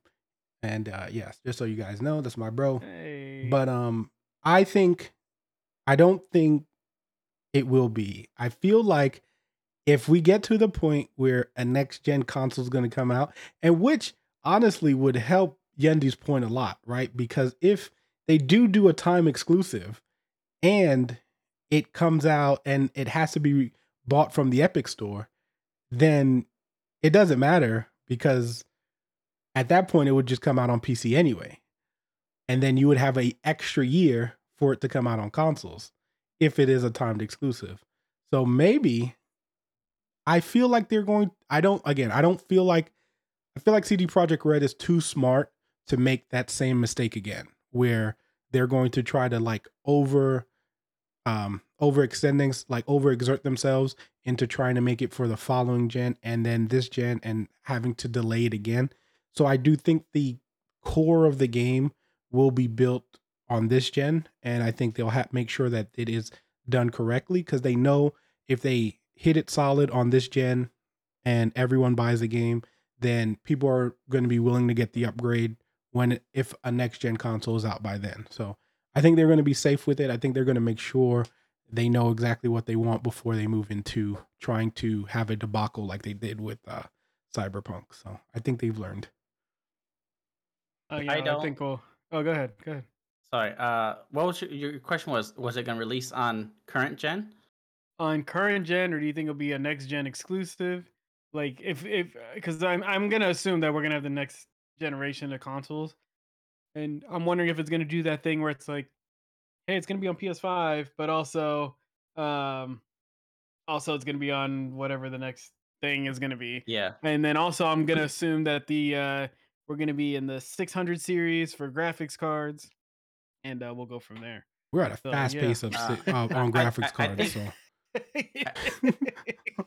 And uh, yes, just so you guys know, that's my bro. Hey, But um, I think, I don't think it will be. I feel like if we get to the point where a next gen console is going to come out, and which honestly would help Yendi's point a lot, right? Because if they do do a time exclusive and it comes out and it has to be bought from the Epic store, then it doesn't matter because at that point it would just come out on PC anyway. And then you would have a extra year for it to come out on consoles if it is a timed exclusive. So maybe I feel like they're going I don't again, I don't feel like I feel like CD Projekt Red is too smart to make that same mistake again where they're going to try to like over um overextending like overexert themselves into trying to make it for the following gen and then this gen and having to delay it again. So I do think the core of the game will be built on this gen and I think they'll have make sure that it is done correctly because they know if they hit it solid on this gen and everyone buys the game, then people are going to be willing to get the upgrade when if a next gen console is out by then. So I think they're going to be safe with it. I think they're going to make sure they know exactly what they want before they move into trying to have a debacle like they did with uh, Cyberpunk. So I think they've learned. Uh, yeah, I I, don't- think we'll. Oh, go ahead. Go ahead. Sorry. Uh, what was your, your question? Was was it going to release on current gen? on current gen or do you think it'll be a next gen exclusive like if if because i'm i'm gonna assume that we're gonna have the next generation of consoles and i'm wondering if it's gonna do that thing where it's like hey it's gonna be on ps5 but also um also it's gonna be on whatever the next thing is gonna be Yeah. and then also i'm gonna assume that the uh we're gonna be in the 600 series for graphics cards and uh we'll go from there We're at a So, fast yeah. pace of Uh, si- uh, I- (laughs) on I- graphics I- I cards. think- so (laughs)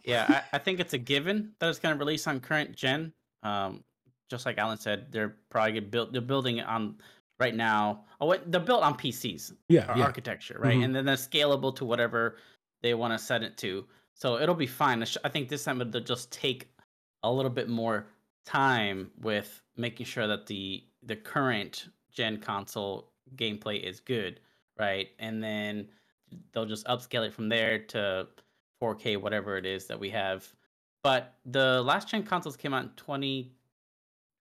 Yeah, I, I think it's a given that it's going to release on current gen. Um, just like Alan said, they're probably gonna build. They're building it on right now. Oh, what they're built on PCs, Yeah, or yeah. architecture, right? Mhm. And then they're scalable to whatever they want to set it to. So it'll be fine. I I think this time they'll just take a little bit more time with making sure that the the current gen console gameplay is good, right? And then they'll just upscale it from there to 4K, whatever it is that we have. But the last gen consoles came out in 20,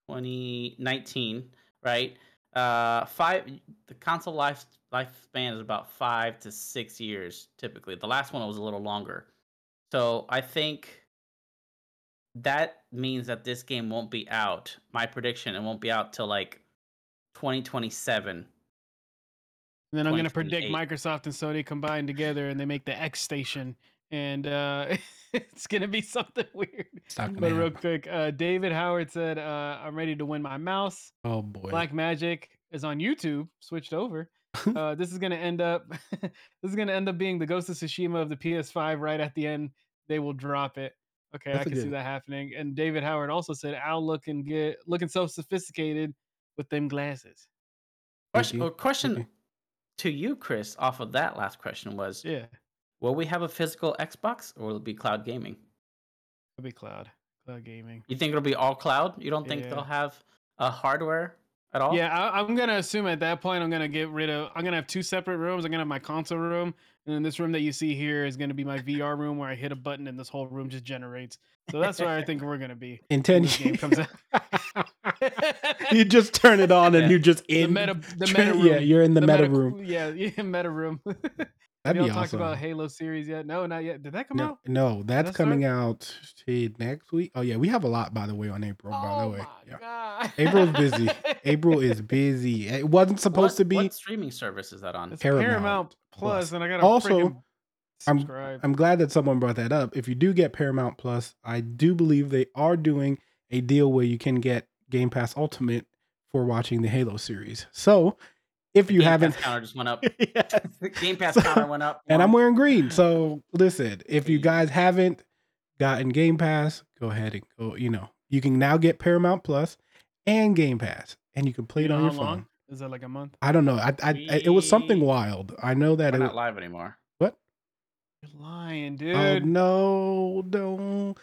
2019, right? Uh, five. The console life lifespan is about five to six years typically. The last one was a little longer. So I think that means that this game won't be out. My prediction, it won't be out till like 2027. And then I'm gonna predict Microsoft and Sony combine together and they make the X Station, and uh, (laughs) it's gonna be something (laughs) weird. It's But gonna real quick, uh, David Howard said, uh, "I'm ready to win my mouse." Oh boy. Black Magic is on YouTube, switched over. (laughs) Uh, this is gonna end up, this is gonna end up being the Ghost of Tsushima of the PS5. Right at the end, they will drop it. Okay, That's I a can see that happening. And David Howard also said, "Al looking good, looking so sophisticated with them glasses." Question, you. or oh, question Thank to you, Chris, off of that last question was: Yeah, Will we have a physical Xbox, or will it be cloud gaming? it'll be cloud, cloud gaming. You think it'll be all cloud? You don't think Yeah. they'll have a hardware at all? Yeah, I, I'm gonna assume at that point I'm gonna get rid of. I'm gonna have two separate rooms. I'm gonna have my console room, and then this room that you see here is gonna be my VR room where I hit a button and this whole room just generates. So that's where I think we're gonna be. (laughs) In ten this game comes out. (laughs) (laughs) you just turn it on and Yeah. you're just the in meta, the meta room. Yeah, you're in the, meta, room. Yeah, yeah, meta room. That'd Y'all be talked about Halo series yet? No, not yet. Did that come no, out? no, that's that coming out see, next week. Oh yeah, we have a lot by the way on April. by oh the way, my yeah. god! April's busy. April is (laughs) busy. It wasn't supposed What- to be. What streaming service is that on? It's Paramount Paramount, Plus. Plus, and I got to Also, freaking I'm- subscribe. I'm glad that someone brought that up. If you do get Paramount Plus, I do believe they are doing a deal where you can get Game Pass Ultimate for watching the Halo series. So if you Game haven't, game Pass counter just went up. (laughs) Yes. (laughs) Game Pass So- counter went up. and I'm wearing green. So (laughs) listen, if you guys haven't gotten Game Pass, go ahead and go. You know, you can now get Paramount Plus and Game Pass, and you can play You it know on how your phone. long? Is that like a month? I don't know. I, I, I- it was something wild. I know that We're it. not live anymore. What? You're lying, Oh dude. no! Don't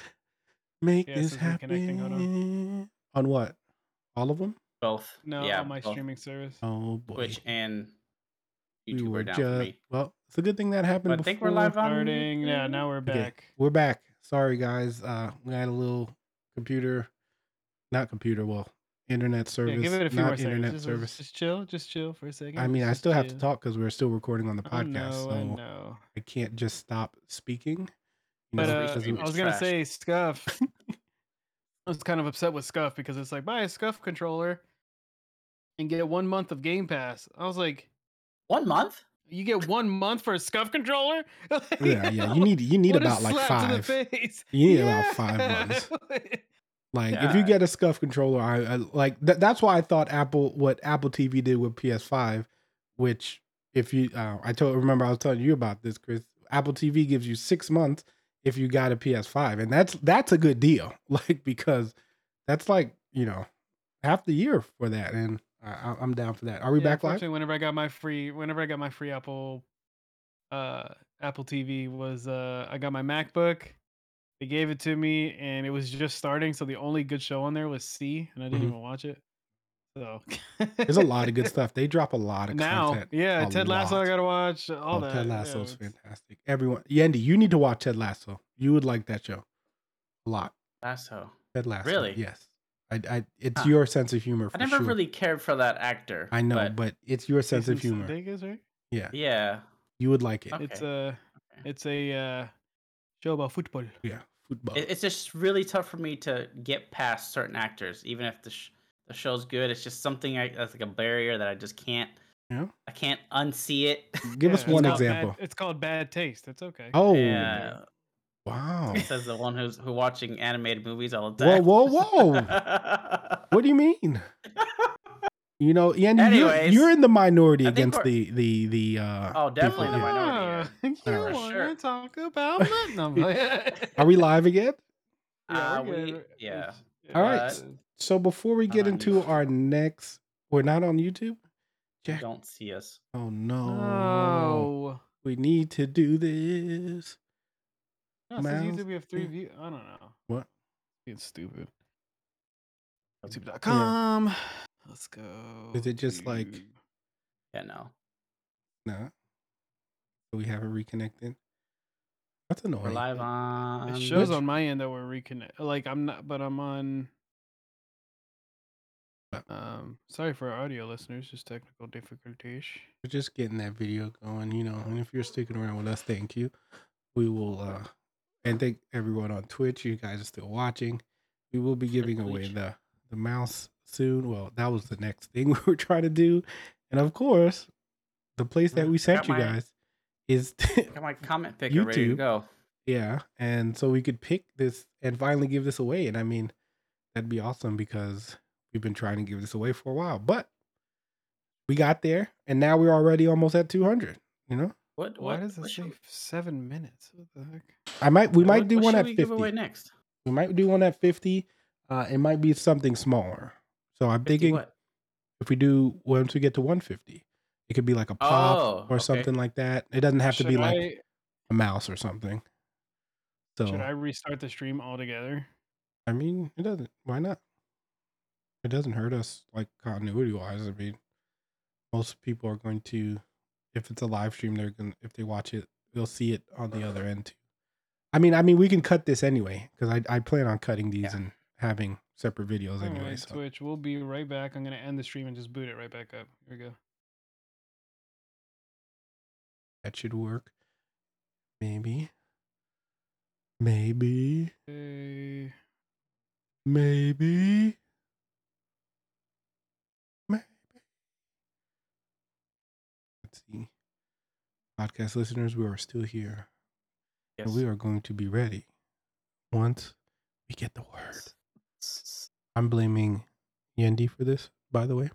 make Yeah, this this is reconnecting, hold happen. On what? All of them? Both. No, yeah, on my both streaming service. Oh boy. Twitch and we YouTube were are down for just me. well. It's a good thing that happened. But I think we're before- live on. Starting. Yeah, now we're Okay, back. We're back. Sorry guys. Uh, we had a little computer, not computer. Well, internet service. Yeah, service. give it a few not more seconds. internet Just, service. just chill. Just chill for a second. I mean, I Just still have to talk because we're still recording on the I podcast, know, so I know. I can't just stop speaking. you But know, uh, because stream we- I is was gonna say Scuff. (laughs) I was kind of upset with Scuff because it's like buy a Scuff controller and get one month of Game Pass. I was like, One month? you get one month for a Scuff controller? (laughs) yeah, yeah. You (laughs) need you need about like slap to the five. face. You need about five months. (laughs) Like if you get a scuff controller, I, I like that. That's why I thought Apple, what Apple TV did with PS5, which if you, uh, I told remember I was telling you about this, Chris. Apple TV gives you six months if you got a PS5, and that's that's a good deal. Like because that's like you know half the year for that, and I, I- I'm down for that. Are we Yeah, back live? Whenever I got my free, whenever I got my free Apple, uh, Apple TV was, uh, I got my MacBook. They gave it to me, and it was just starting. So the only good show on there was See, and I didn't Mhm. even watch it. So There's a lot of good (laughs) stuff. They drop a lot of now. content. Yeah, Ted Lasso, lot. I gotta watch all oh, that. Ted yeah, Lasso's it's- fantastic. Everyone, Yendi, you need to watch Ted Lasso. You would like that show a lot. Lasso. Ted Lasso. Really? Yes. I, I it's Huh. your sense of humor for I never sure. really cared for that actor. I know, but, but it's your sense of Jason humor. Sudeikis, right? Yeah, yeah. you would like it. Okay. It's a, Okay. it's a uh, show about football. Yeah, football. It- It's just really tough for me to get past certain actors, even if the sh- the show's good. It's just something I, that's like a barrier that I just can't. Yeah. I can't unsee it. Give us (laughs) it's one called bad- example. it's called bad taste. It's okay. Oh, Yeah. Wow. Says the one who's who watching animated movies all the time. whoa, whoa! Whoa. (laughs) what do you mean? You know, Yendi, you're, you're in the minority against the the the. uh Oh, definitely people the here. minority. Yeah, you Alright. want Sure. to talk about that? (laughs) No, (laughs) Are we live again? Yeah, Uh, we're we- yeah. All right. Uh, So before we get into YouTube. our next, we're not on YouTube. Jack. don't see us. Oh no. Oh. We need to do this. No, it says Mouse- YouTube we have three views. I don't know. What? Being stupid. Um, YouTube.com. Let's go. Is it just like- Yeah, no. No. We haven't reconnected. That's annoying. We're annoying. live on. It shows which- on my end that we're reconnect. Like I'm not, but I'm on. What? Um, sorry for our audio listeners, just technical difficulties. We're just getting that video going, you know. And if you're sticking around with us, thank you. We will uh and thank everyone on Twitch. You guys are still watching. We will be giving away the the mouse soon. Well, that was the next thing (laughs) we were trying to do. And of course, the place that Mm, we sent you my- guys is (laughs) Got my comment picker ready to YouTube. go. Yeah, and so we could pick this and finally give this away. And I mean, that'd be awesome because we've been trying to give this away for a while, but we got there, and now we're already almost at 200. You know, What? Why what does it say seven minutes? What the heck? I might we what- might do what one at 50. give next? We might do one at 50. Uh, it might be something smaller. So I'm thinking what? if we do once we get to 150, it could be like a pop Oh, or okay. something like that. It doesn't have to be Should like I, a mouse or something. So should I restart the stream altogether? I mean, it doesn't. Why not? It doesn't hurt us like continuity wise. I mean, most people are going to, if it's a live stream, they're going to if they watch it, they'll see it on the other end too. I mean, I mean, we can cut this anyway because I I plan on cutting these Yeah. and having separate videos All anyway. right, So Twitch. We'll be right back. I'm gonna end the stream and just boot it right back up. Here we go. that should work. Maybe. Maybe. Okay. Maybe. Maybe. Let's see. Podcast listeners, we are still here. Yes. And we are going to be ready once we get the word. I'm blaming Yendi for this, by the way.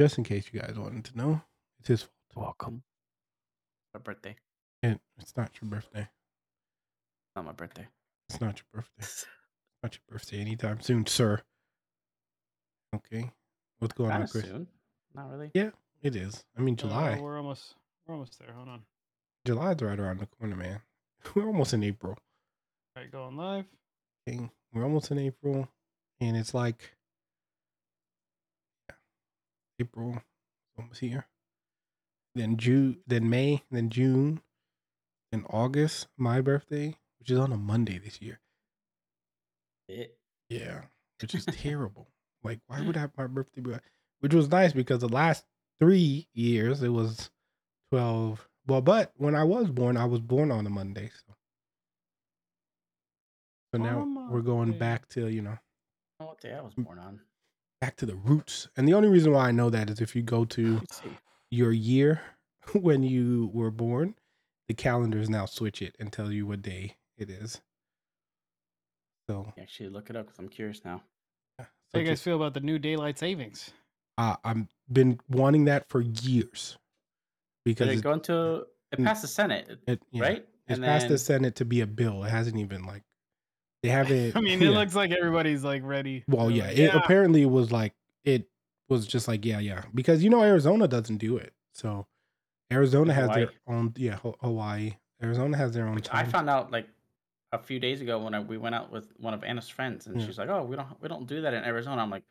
Just in case you guys wanted to know. It's his fault. Welcome. My birthday. And it's not your birthday. Not my birthday. It's not your birthday. It's not your birthday anytime soon, sir. Okay. What's going on, Kinda Chris? soon. Not really. Yeah, it is. I mean, Uh, July. we're almost. We're almost there. Hold on. All July's right around the corner, man. (laughs) We're almost in April. right, going live. Okay. We're almost in April, and it's like yeah, April almost here. Then June, then May, then June, then August. My birthday, which is on a Monday this year. It. Yeah, which is (laughs) terrible. Like, why would I have my birthday? Be which was nice because the last three years it was twelve. Well, but when I was born, I was born on a Monday. So, so now On a we're going Monday. back to you know I what day I was Mm. born on. back to the roots. And the only reason why I know that is if you go to your year (laughs) when you were born, the calendars now switch it and tell you what day it is. So, Actually, look it up because I'm curious now. yeah, How do you guys just- feel about the new daylight savings? uh, I've been wanting that for years because Did it it, go into? It Mm. passed the Senate, it- yeah, right? It's And passed the Senate to be a bill. It hasn't even like they haven't. (laughs) I mean, yeah. it looks like everybody's like ready. well, yeah. like, It apparently was like it was just like yeah, yeah, because you know Arizona doesn't do it. So Arizona has their own yeah Hawaii. Arizona has their own. Which I found out like a few days ago when I, we went out with one of Anna's friends, and Yeah. she's like, "Oh, we don't we don't do that in Arizona." I'm like,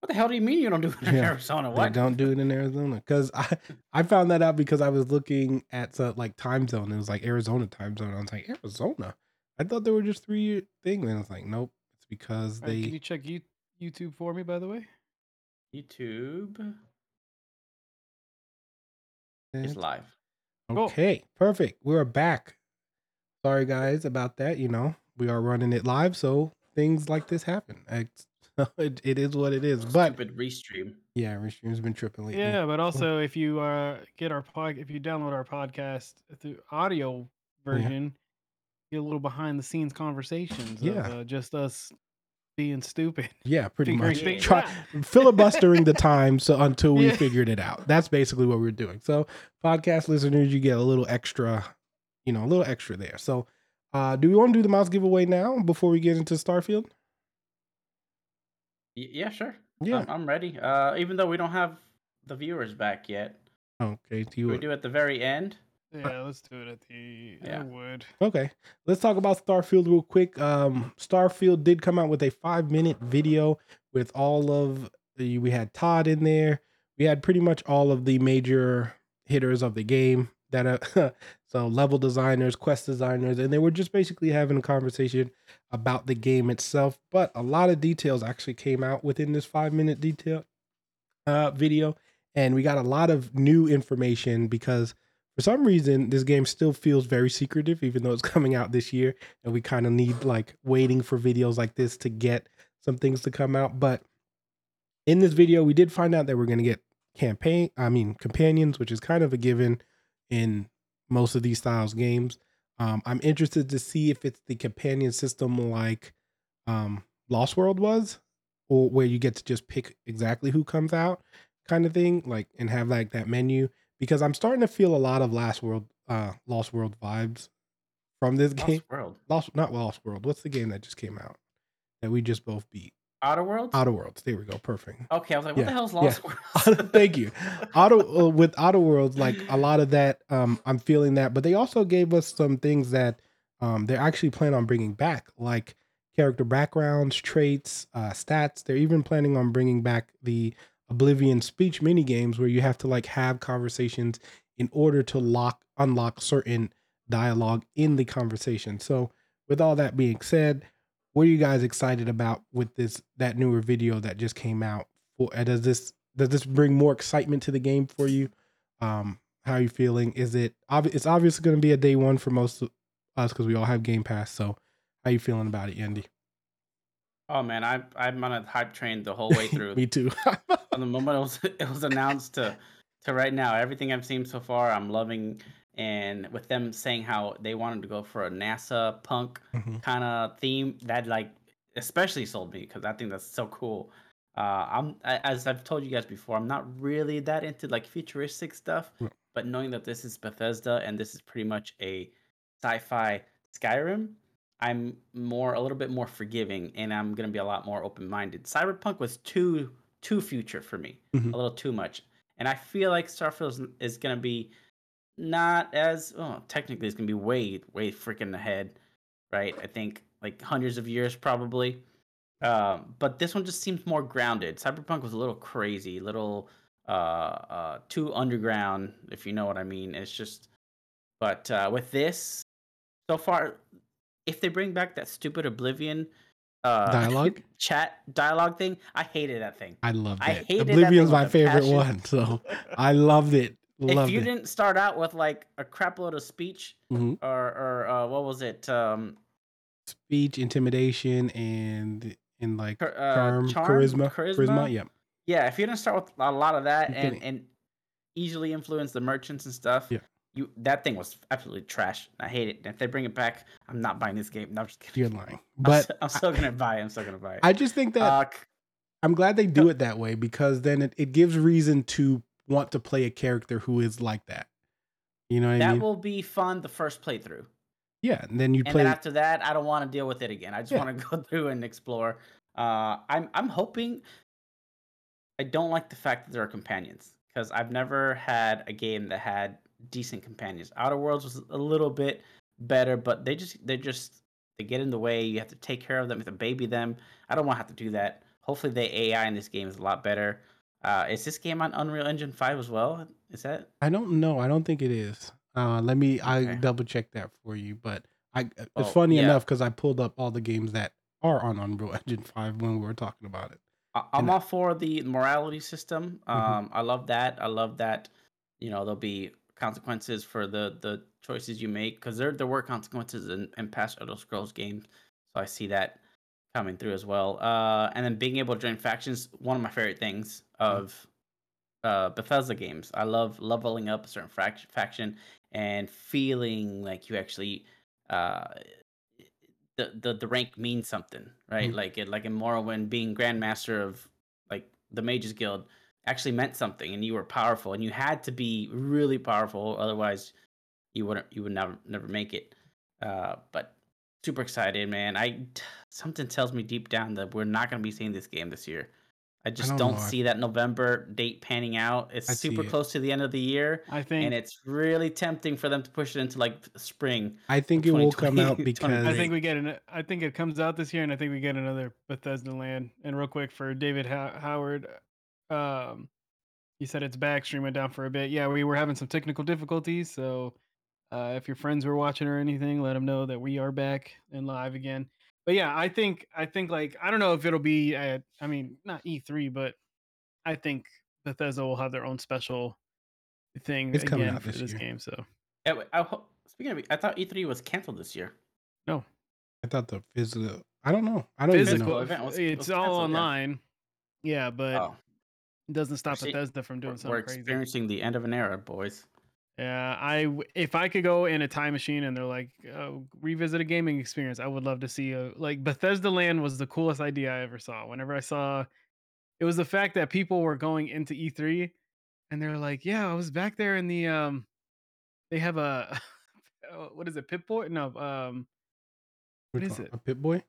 "What the hell do you mean you don't do it in Yeah. Arizona? They What? don't do it in Arizona because I I found that out because I was looking at the like time zone. It was like Arizona time zone. I was like Arizona. I thought there were just three things, and I was like, nope. It's because they. can you check you, YouTube for me, by the way? YouTube is live. Cool. Okay, perfect. We're back. Sorry guys about that. You know we are running it live, so things like this happen. It's- (laughs) It, it is what it is. But Stupid restream. yeah, Restream's been tripping lately. Yeah, but (laughs) also if you uh get our pod, if you download our podcast through audio version, get a little behind the scenes conversations. Yeah. of, uh, just us being stupid. Yeah, (laughs) pretty much. things Try, filibustering the time so until we Yeah. figured it out. That's basically what we're doing. So, podcast listeners, you get a little extra, you know, a little extra there. So, uh, do we want to do the mouse giveaway now before we get into Starfield? Y- yeah, sure. Yeah. I'm, I'm ready. Uh, even though we don't have the viewers back yet. Okay, do Do we do it at the very end? Yeah, let's do it at the. I Yeah. would. Okay, let's talk about Starfield real quick. Um, Starfield did come out with a five minute video with all of the. We had Todd in there. We had pretty much all of the major hitters of the game that (laughs) are so level designers, quest designers, and they were just basically having a conversation about the game itself. But a lot of details actually came out within this five minute detail uh, video, and we got a lot of new information because for some reason this game still feels very secretive even though it's (laughs) coming out this year and we kind of need like waiting for videos like this to get some things to come out but in this video we did find out that we're going to get campaign i mean companions which is kind of a given in most of these styles games um, i'm interested to see if it's the companion system like um, lost world was or where you get to just pick exactly who comes out kind of thing like and have like that menu because I'm starting to feel a lot of Last World, uh, Lost World vibes from this game. Lost World. Lost, not Lost World. What's the game that just came out that we just both beat? Outer Worlds? Outer Worlds. There we go. Perfect. okay, I was like, what Yeah, the hell's yeah. Lost (laughs) Worlds? (laughs) Thank you. (laughs) Outer uh, with Outer Worlds, like a lot of that, um, I'm feeling that. But they also gave us some things that um, they're actually planning on bringing back, like character backgrounds, traits, uh, stats. They're even planning on bringing back the Oblivion speech mini games where you have to like have conversations in order to lock unlock certain dialogue in the conversation. So, with all that being said, what are you guys excited about with this that newer video that just came out? For uh, does this does this bring more excitement to the game for you? Um, how are you feeling? Is it obvious? It's obviously going to be a day one for most of us because we all have Game Pass. So, how are you feeling about it, Andy? oh man, I I'm on a hype train the whole way through. (laughs) Me too. From the moment it was it was announced to to right now, everything I've seen so far, I'm loving. And with them saying how they wanted to go for a NASA punk Mhm. kind of theme, that like especially sold me because I think that's so cool. Uh, I'm as I've told you guys before, I'm not really that into like futuristic stuff, but knowing that this is Bethesda and this is pretty much a sci-fi Skyrim, I'm more a little bit more forgiving and I'm gonna be a lot more open-minded. Cyberpunk was too too future for me, Mhm. a little too much, and I feel like Starfield is, is gonna be not as oh, technically it's gonna be way way freaking ahead, right? I think like hundreds of years probably. Um, but this one just seems more grounded. Cyberpunk was a little crazy, a little uh, uh, too underground, if you know what I mean. It's just, but uh, with this, so far, if they bring back that stupid Oblivion uh, Dialogue? (laughs) chat dialogue thing, I hated that thing. I loved I it. hated that Oblivion's my favorite passion. one, so (laughs) I loved it. If you it. didn't start out with like a crap load of speech Mhm. or or uh, what was it um Speech, intimidation, and and like uh, charm, charm, charisma, charisma, charisma. Yep. yeah if you didn't start with a lot of that You and and easily influence the merchants and stuff Yeah. you that thing was absolutely trash i hate it and if they bring it back i'm not buying this game no, i'm just kidding You're lying, (laughs) I'm but I'm, still gonna buy it i'm still gonna buy it I just think that uh, I'm glad they do it that way because then it, it gives reason to want to play a character who is like that. You know what I that mean? will be fun the first playthrough yeah, and then you and play. then after that i don't want to deal with it again i just Yeah. want to (laughs) go through and explore uh i'm i'm hoping i don't like the fact that there are companions because i've never had a game that had decent companions outer worlds was a little bit better but they just they're just they get in the way you have to take care of them you have to baby them i don't want to have to do that hopefully the ai in this game is a lot better uh is this game on unreal engine 5 as well is that I don't know. I don't think it is. Uh, let me. I Okay. double check that for you. But I. It's Oh, funny yeah. enough because I pulled up all the games that are on Unreal (laughs) Engine Five when we were talking about it. I- I'm And- all for the morality system. Mhm. Um, I love that. I love that. You know, there'll be consequences for the the choices you make because there there were consequences in, in past Elder Scrolls games. So I see that coming through as well. Uh, and then being able to join factions, one of my favorite things of uh, Bethesda games. I love leveling up a certain frac- faction and feeling like you actually uh, the, the the rank means something, right? Mhm. Like it, like in Morrowind, being Grandmaster of like the Mages Guild actually meant something, and you were powerful, and you had to be really powerful, otherwise you wouldn't you would never never make it. Uh, but super excited, man. I (sighs) something tells me deep down that we're not going to be seeing this game this year. I just don't don't, see that November date panning out. It's I see super it. close to the end of the year, I think and it's really tempting for them to push it into like spring. I think it will come out 2020 (laughs) because I think we get an. I think it comes out this year, and I think we get another Bethesda land. And real quick for David How- Howard, um, he said it's back. Stream went down for a bit. Yeah, we were having some technical difficulties. So, uh, if your friends were watching or anything, let them know that we are back and live again. But yeah, I think I think like I don't know if it'll be at. I mean, not E3, but I think Bethesda will have their own special thing It's coming again out for this this year. game. So Yeah, wait, I, ho- speaking of, I thought E3 was canceled this year. no, I thought the physical. I don't know. I don't even physical. know. event was- it's was all canceled, yeah. online. Yeah, but Oh, it doesn't stop Bethesda from doing we're, we're something crazy. experiencing the end of an era, boys. Yeah, I if I could go in a time machine and they're like uh, revisit a gaming experience, I would love to see a like Bethesda Land was the coolest idea I ever saw. Whenever I saw, it was the fact that people were going into E3 and they're like, "Yeah, I was back there in the um, they have a uh, (laughs) what is it, Pip-Boy? No, um, Which is one? it? A Pip-Boy?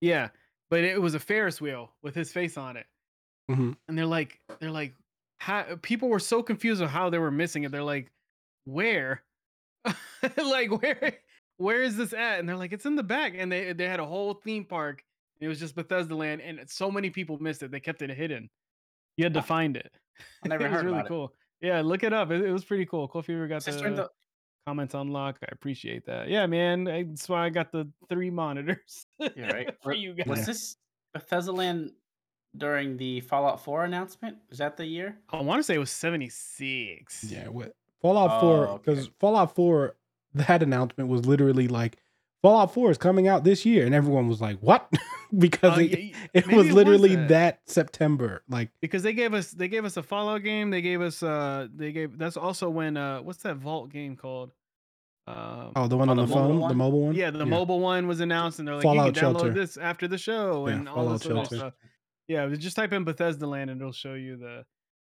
yeah, but it was a Ferris wheel with his face on it." hmm and they're like they're like how, people were so confused of how they were missing it they're like where? (laughs) Like where where is this at? And they're like it's in the back. And they they had a whole theme park and it was just bethesda land and so many people missed it. They kept it hidden. You had to ah, find it. I never (laughs) it was really about it. cool. Yeah look it up. It, it was pretty cool. Cool fever got Is the, during the- comments unlock i appreciate that. Yeah man I- that's why i got the three monitors Yeah, right. (laughs) for you guys. Was this Bethesda Land during the Fallout 4 announcement? Was that the year? i want to say it was 76 Yeah. What Fallout Four? Oh, Because okay. Fallout Four, that announcement was literally like Fallout Four is coming out this year, and everyone was like, "What?" (laughs) because Oh, it, yeah, it was literally that. that. September. Like, because they gave us they gave us a Fallout game. They gave us uh they gave that's also when uh what's that Vault game called? Um, oh, the one on the the, mobile phone, the mobile one. yeah, the mobile one was announced, and they're like, Fallout you can download Shelter. this after the show Yeah, and all Fallout this other Shelter. stuff. Yeah, just type in Bethesda Land and it'll show you the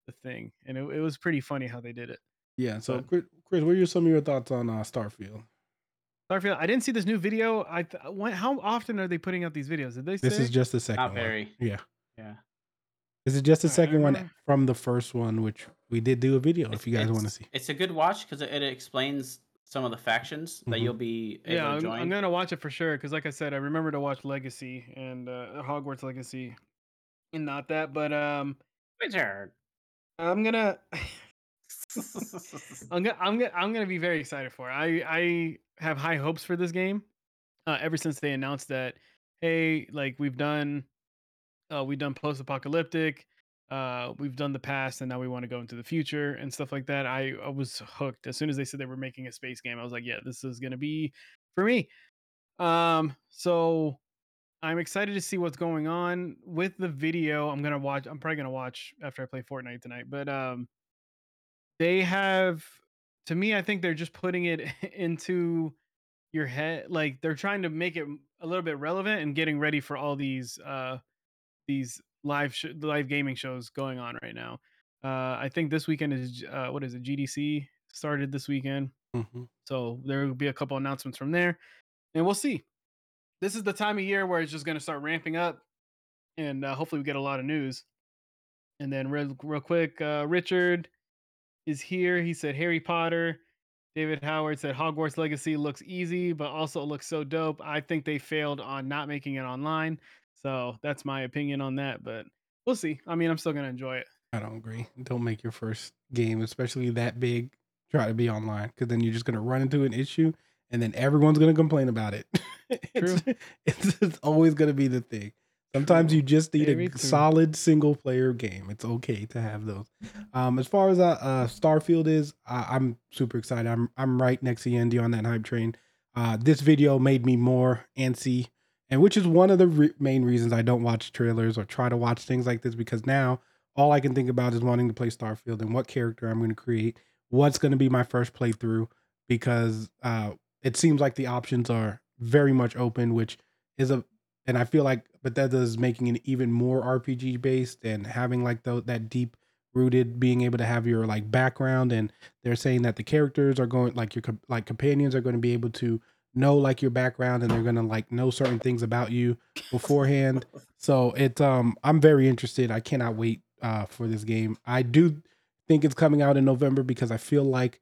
the thing, and it, it was pretty funny how they did it. Yeah. So, But- Chris, Chris, what are some of your thoughts on uh, Starfield? Starfield, I didn't see this new video. I th- when, how often are they putting out these videos? Did they say? This is just the second Not one. very. Yeah. Yeah. This is just the Alright, second one from the first one, which we did do a video. It's- if you guys want to see. It's a good watch because it, it explains some of the factions that Mhm. you'll be able yeah, to I'm. I'm gonna watch it for sure because, like I said, I remember to watch Legacy and uh, Hogwarts Legacy, and not that. But um, Wizard. I'm gonna, (laughs) I'm gonna, I'm gonna, I'm gonna be very excited for it. I, I have high hopes for this game. Uh, ever since they announced that, hey, like we've done, uh, we've done post-apocalyptic, uh, we've done the past, and now we want to go into the future and stuff like that. I, I was hooked as soon as they said they were making a space game. I was like, yeah, this is gonna be for me. Um, so I'm excited to see what's going on with the video. I'm gonna watch. I'm probably gonna watch after I play Fortnite tonight. But um, they have, to me, I think they're just putting it (laughs) into your head. Like they're trying to make it a little bit relevant and getting ready for all these uh these live sh- live gaming shows going on right now. Uh, I think this weekend is uh, what is it? GDC started this weekend. hmm So there will be a couple announcements from there, and we'll see. This is the time of year where it's just going to start ramping up, and uh, hopefully we get a lot of news. And then real, real quick, uh, Richard is here. He said Harry Potter. David Howard said Hogwarts Legacy looks easy, but also looks so dope. I think they failed on not making it online. So that's my opinion on that, but we'll see. I mean, I'm still gonna enjoy it. I don't agree. Don't make your first game, especially that big, try to be online because then you're just gonna run into an issue, and then everyone's gonna complain about it. (laughs) it's, it's, it's always gonna be the thing. Sometimes you just need Very a true. solid single player game. It's okay to have those. Um, as far as uh, uh Starfield is, uh, I'm super excited. I'm I'm right next to Andy on that hype train. Uh, this video made me more antsy, and which is one of the re- main reasons I don't watch trailers or try to watch things like this because now all I can think about is wanting to play Starfield and what character I'm going to create, what's going to be my first playthrough, because uh, it seems like the options are very much open, which is a, and I feel like Bethesda is making it even more RPG based and having like the, that deep rooted, being able to have your like background, and they're saying that the characters are going like your like companions are going to be able to know like your background and they're gonna like know certain things about you beforehand. (laughs) so it's um I'm very interested. I cannot wait uh for this game. I do think it's coming out in November because I feel like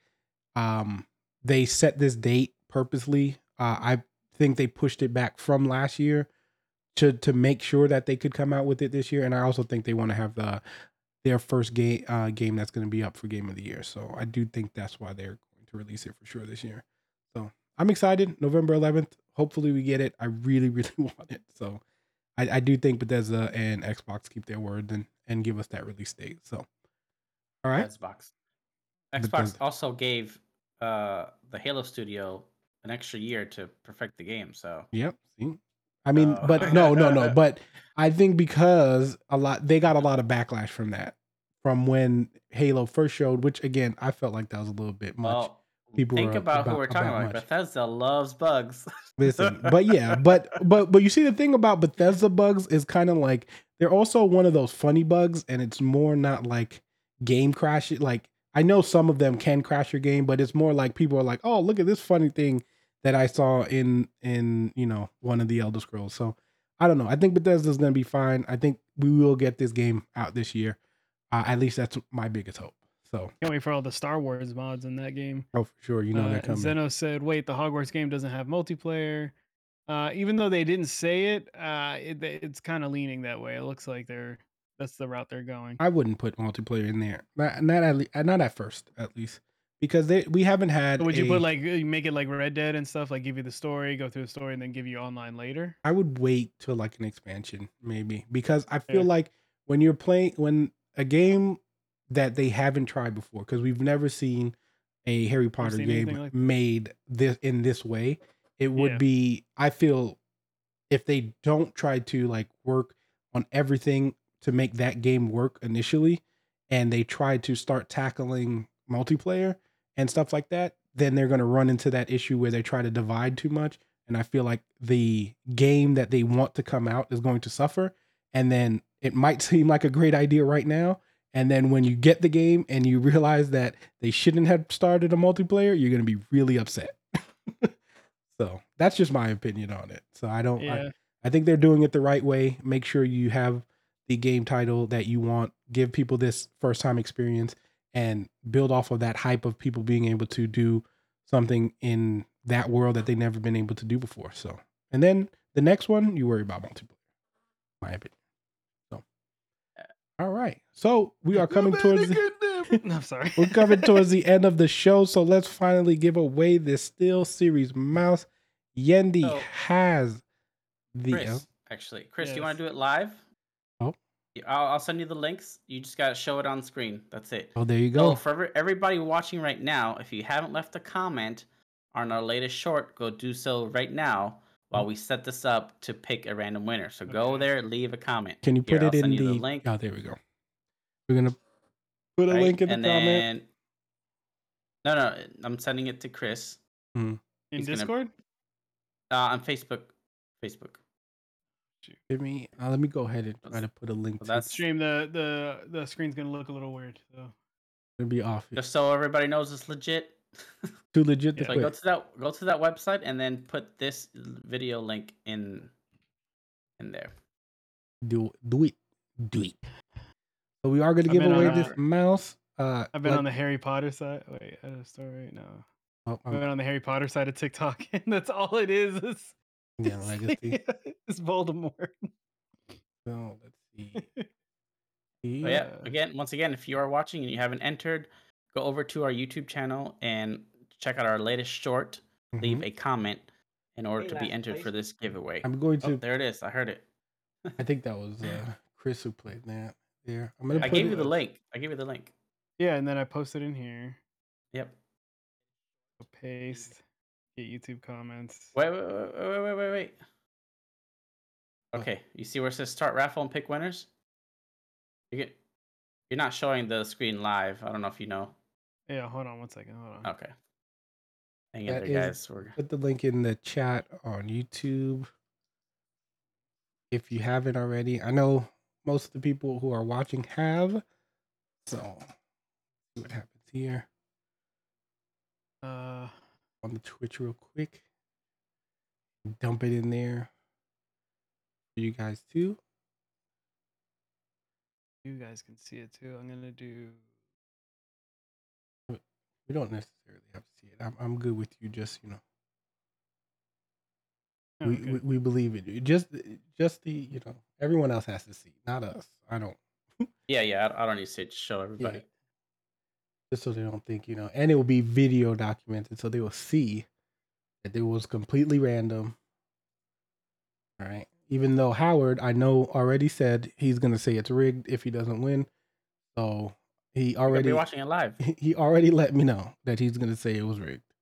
um they set this date purposely. Uh I think they pushed it back from last year to to make sure that they could come out with it this year. And I also think they want to have the their first game uh, game that's going to be up for game of the year. So I do think that's why they're going to release it for sure this year. So I'm excited. November 11th. Hopefully we get it. I really (laughs) really want it. So I, I do think Bethesda and Xbox keep their word and and give us that release date. So all right. Xbox. Xbox Bethesda. also gave uh the Halo studio an extra year to perfect the game. So Yep. See. I mean, So- but no, no, no. But I think because a lot they got a lot of backlash from that, from when Halo first showed, which again I felt like that was a little bit much. well, People think are about, who we're talking about about. Bethesda loves bugs. (laughs) Listen, but yeah, but but but you see the thing about Bethesda bugs is kind of like they're also one of those funny bugs, and it's more not like game crash. Like I know some of them can crash your game, but it's more like people are like, oh, look at this funny thing that I saw in in you know one of the Elder Scrolls. So I don't know. I think Bethesda's gonna be fine. I think we will get this game out this year. Uh, at least that's my biggest hope. So Can't wait for all the Star Wars mods in that game. oh, for sure, you know uh, they're coming. Zeno said, "Wait, the Hogwarts game doesn't have multiplayer." Uh, even though they didn't say it, uh, it it's kind of leaning that way. It looks like they're that's the route they're going. I wouldn't put multiplayer in there. Not not at le- not at first, at least, because they we haven't had. Would you a- put like uh, make it like Red Dead and stuff, like give you the story, go through the story, and then give you online later? I would wait till like an expansion, maybe, because I feel Yeah. like when you're playing when a game that they haven't tried before, because we've never seen a Harry Potter game like made this in this way. It would Yeah. be. I feel if they don't try to like work on everything to make that game work initially, and they try to start tackling multiplayer and stuff like that, then they're going to run into that issue where they try to divide too much. And I feel like the game that they want to come out is going to suffer. And then it might (laughs) seem like a great idea right now. And then when you get the game and you realize that they shouldn't have started a multiplayer, you're going to be really upset. (laughs) so that's just my opinion on it. So I don't, I, I think they're doing it the right way. Make sure you have the game title that you want. Give people this first time experience and build off of that hype of people being able to do something in that world that they've never been able to do before. So, and then the next one, you worry about multiplayer. My opinion. So, all right. So we are coming towards (laughs) the, I'm sorry. (laughs) we're coming towards the end of the show. So let's finally give away this SteelSeries mouse. Yendi So- has the. Chris, actually, Chris, do you want to do it live? Yeah, I'll, I'll send you the links. You just gotta show it on screen. That's it. Oh, there you So go. for every, everybody watching right now, if you haven't left a comment on our latest short, go do so right now while we set this up to pick a random winner. So go there, leave a comment. Can you Here, put I'll it in send the, the link. Oh, there we go. We're gonna put a right? link in the and comment. then no, no, I'm sending it to Chris In he's gonna- Discord? uh, on Facebook. Facebook. Give me. Uh, let me go ahead and try to put a link. Well, to that's- Stream the the the screen's gonna look a little weird. So It'll be off. Just so everybody knows it's legit. (laughs) Too legit to Yeah. So go to that go to that website and then put this video link in in there. Do do it. Do it. So we are gonna give away this a- mouse. Uh, I've been like- on the Harry Potter side. Wait, I have a story. No, oh, I've been on the Harry Potter side of TikTok, (laughs) and that's all it is. It's, yeah, it's, (laughs) legacy. it's Voldemort. So let's see. (laughs) But Oh, yeah, Yeah. again, once again, if you are watching and you haven't entered, go over to our YouTube channel and check out our latest short. Leave Mhm. a comment in order Hey, to be entered place. for this giveaway. I'm going Oh, to. there it is. I heard it. I think that was uh, (laughs) Chris who played that. Yeah, I'm gonna. I gave it- you the link. I gave you the link. Yeah, and then I posted in here. Yep. Paste. Get YouTube comments. Wait, wait, wait, wait, wait, wait, wait. Okay, you see where it says start raffle and pick winners? You get. You're not showing the screen live. I don't know if you know. Yeah, hold on one second. Hold on. Okay. Hang in That there, is- guys. We're Put the link in the chat on YouTube. If you haven't already, I know most of the people who are watching have. So, see what happens here Uh, on the Twitch real quick. dump it in there for you guys too. You guys can see it too. I'm gonna do. We don't necessarily have to see it. I'm I'm good with you. Just you know, Oh, we, okay. we we believe it. Just just the you know everyone else has to see, not us. I don't. (laughs) Yeah, yeah. I, I don't need to say it, just show everybody. Just so they don't think you know, and it will be video documented, so they will see that it was completely random. All right. Even though Howard, I know already said he's gonna say it's rigged if he doesn't win, so he already be watching it live. he- (laughs) he already let me know that he's gonna say it was rigged.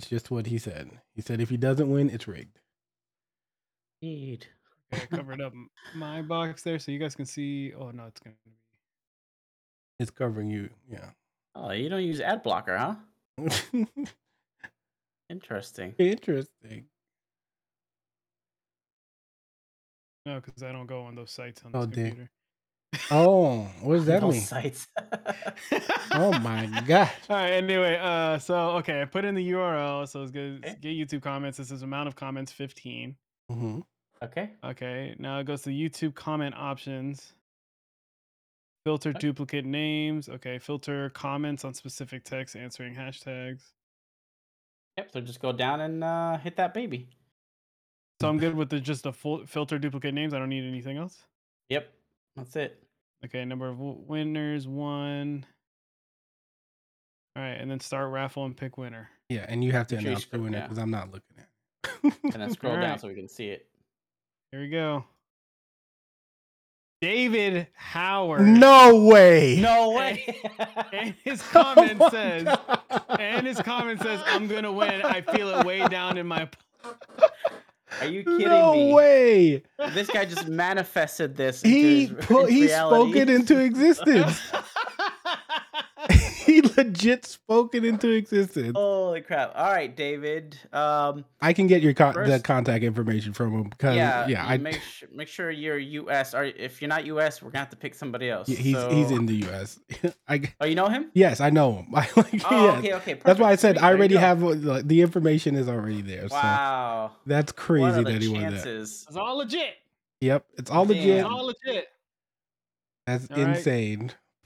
It's just what he said. He said if he doesn't win, it's rigged. Indeed. Okay, I covered up (laughs) my box there, so you guys can see. Oh no, it's gonna be. It's covering you. Yeah. Oh, you don't use ad blocker, huh? (laughs) Interesting. Interesting. No, because I don't go on those sites on this Oh, dang. computer. Oh, what does (laughs) that Those mean? sites. (laughs) Oh my god. All right. Anyway, uh, so okay, I put in the URL. So it's good. Okay. Get YouTube comments. This is amount of comments, fifteen. mm-hmm. okay. Okay. Now it goes to YouTube comment options. Filter Okay. duplicate names. Okay. Filter comments on specific text answering hashtags. Yep. So just go down and uh, hit that baby. So I'm good (laughs) with the just the full filter duplicate names. I don't need anything else. Yep. That's it. Okay. Number of w- winners one. All right, and then start raffle and pick winner. Yeah, and you have to Make sure announce the scroll- winner yeah. because I'm not looking at. And then (laughs) scroll down Alright. so we can see it. Here we go. David Howard. no way. No way. And his (laughs) Oh comment my says, God. and his comment says, I'm gonna win. I feel it way down in my. Are you kidding no me? way. This guy just manifested this. He his- put into he reality. spoke it into (laughs) existence. He (laughs) legit spoken into existence. Holy crap! All right, David. Um, I can get your con- the contact information from him because yeah, yeah, I make sure make sure you're U.S. Or if you're not U.S., we're gonna have to pick somebody else. he's he's So- in the U.S. (laughs) I g- Oh, you know him? yes, I know him. (laughs) I like Oh, yes. okay, okay. That's why I said sweet, I already have uh, the, the information is already there. So Wow. that's crazy that he won that. It's all legit. Yep, it's all Damn. legit. It's all legit. That's All right.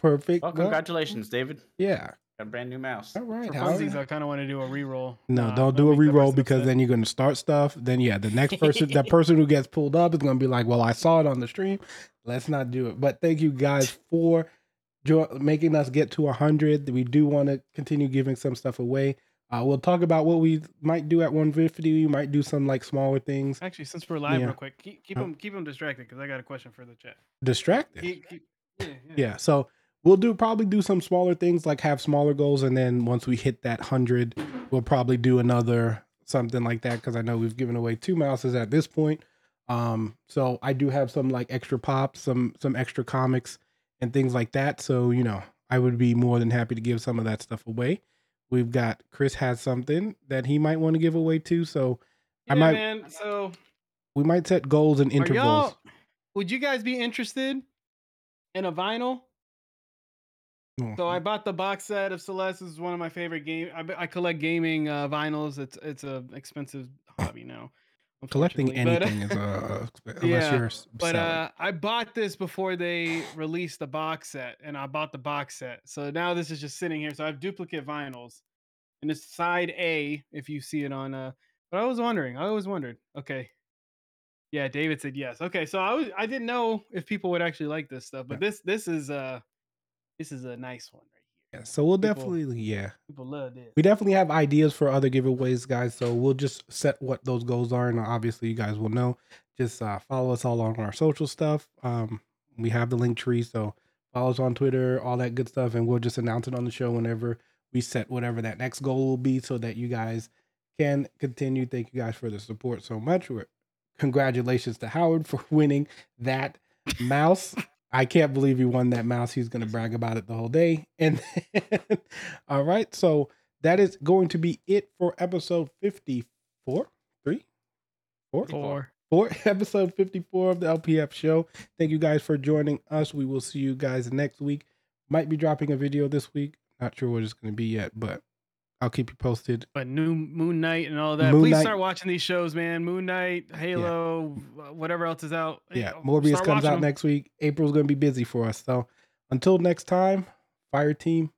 Insane. Perfect. Well, Well, congratulations, David. yeah. Got a brand new mouse. All right. For funsies, I kind of want to do a re-roll. No, Nah, don't do a make the re-roll because upset. then you're going to start stuff. Then yeah, the next person, that (laughs) person who gets pulled up is going to be like, "Well, I saw it on the stream. Let's not do it." But thank you guys for jo- making us get to hundred. We do want to continue giving some stuff away. Uh, we'll talk about what we might do at 150. We might do some like smaller things. Actually, since we're live, Yeah. real quick, keep keep them keep them distracted because I got a question for the chat. Distracted. Keep- keep- yeah, yeah. yeah so we'll do probably do some smaller things like have smaller goals and then once we hit that 100 we'll probably do another something like that because i know we've given away two mouses at this point um so i do have some like extra pops some some extra comics and things like that so you know i would be more than happy to give some of that stuff away we've got chris has something that he might want to give away too so I might- man. So, we might set goals and intervals? Would you guys be interested in a vinyl? Oh, So I bought the box set of Celeste. This is one of my favorite game. I collect gaming uh, vinyls. It's it's a expensive hobby now. collecting unfortunately, but- anything is uh (laughs) unless Yeah, you're But uh, I bought this before they released the box set, and I bought the box set. So now this is just sitting here. So I have duplicate vinyls, and it's side A if you see it on. Uh, but I was wondering. I always wondered. Okay. Yeah, David said yes. Okay, so I was I didn't know if people would actually like this stuff, but this this is uh this is a nice one right here. yeah, so we'll people- definitely yeah. People love this. we definitely have ideas for other giveaways guys so we'll just set what those goals are and obviously you guys will know. Just uh, follow us all on our social stuff. Um we have the link tree so follow us on twitter all that good stuff and we'll just announce it on the show whenever we set whatever that next goal will be so that you guys can continue. Thank you guys for the support so much. We're- congratulations to howard for (laughs) winning that mouse I can't believe he won that mouse. He's going to brag about it the whole day. (laughs) And then, all right, so that is going to be it for episode 54. Three? Four? Four. Four. (laughs) Episode 54 of the LPF show. Thank you guys for joining us. We will see you guys next week. Might be dropping a video this week. Not sure what it's going to be yet, but I'll keep you posted. But new Moon Knight and all that. Moon Please Knight- start watching these shows, man. Moon Knight, Halo, wh- whatever else is out. Yeah, Morbius start comes out out 'em. next week. April's going to be busy for us. So until next time, Fireteam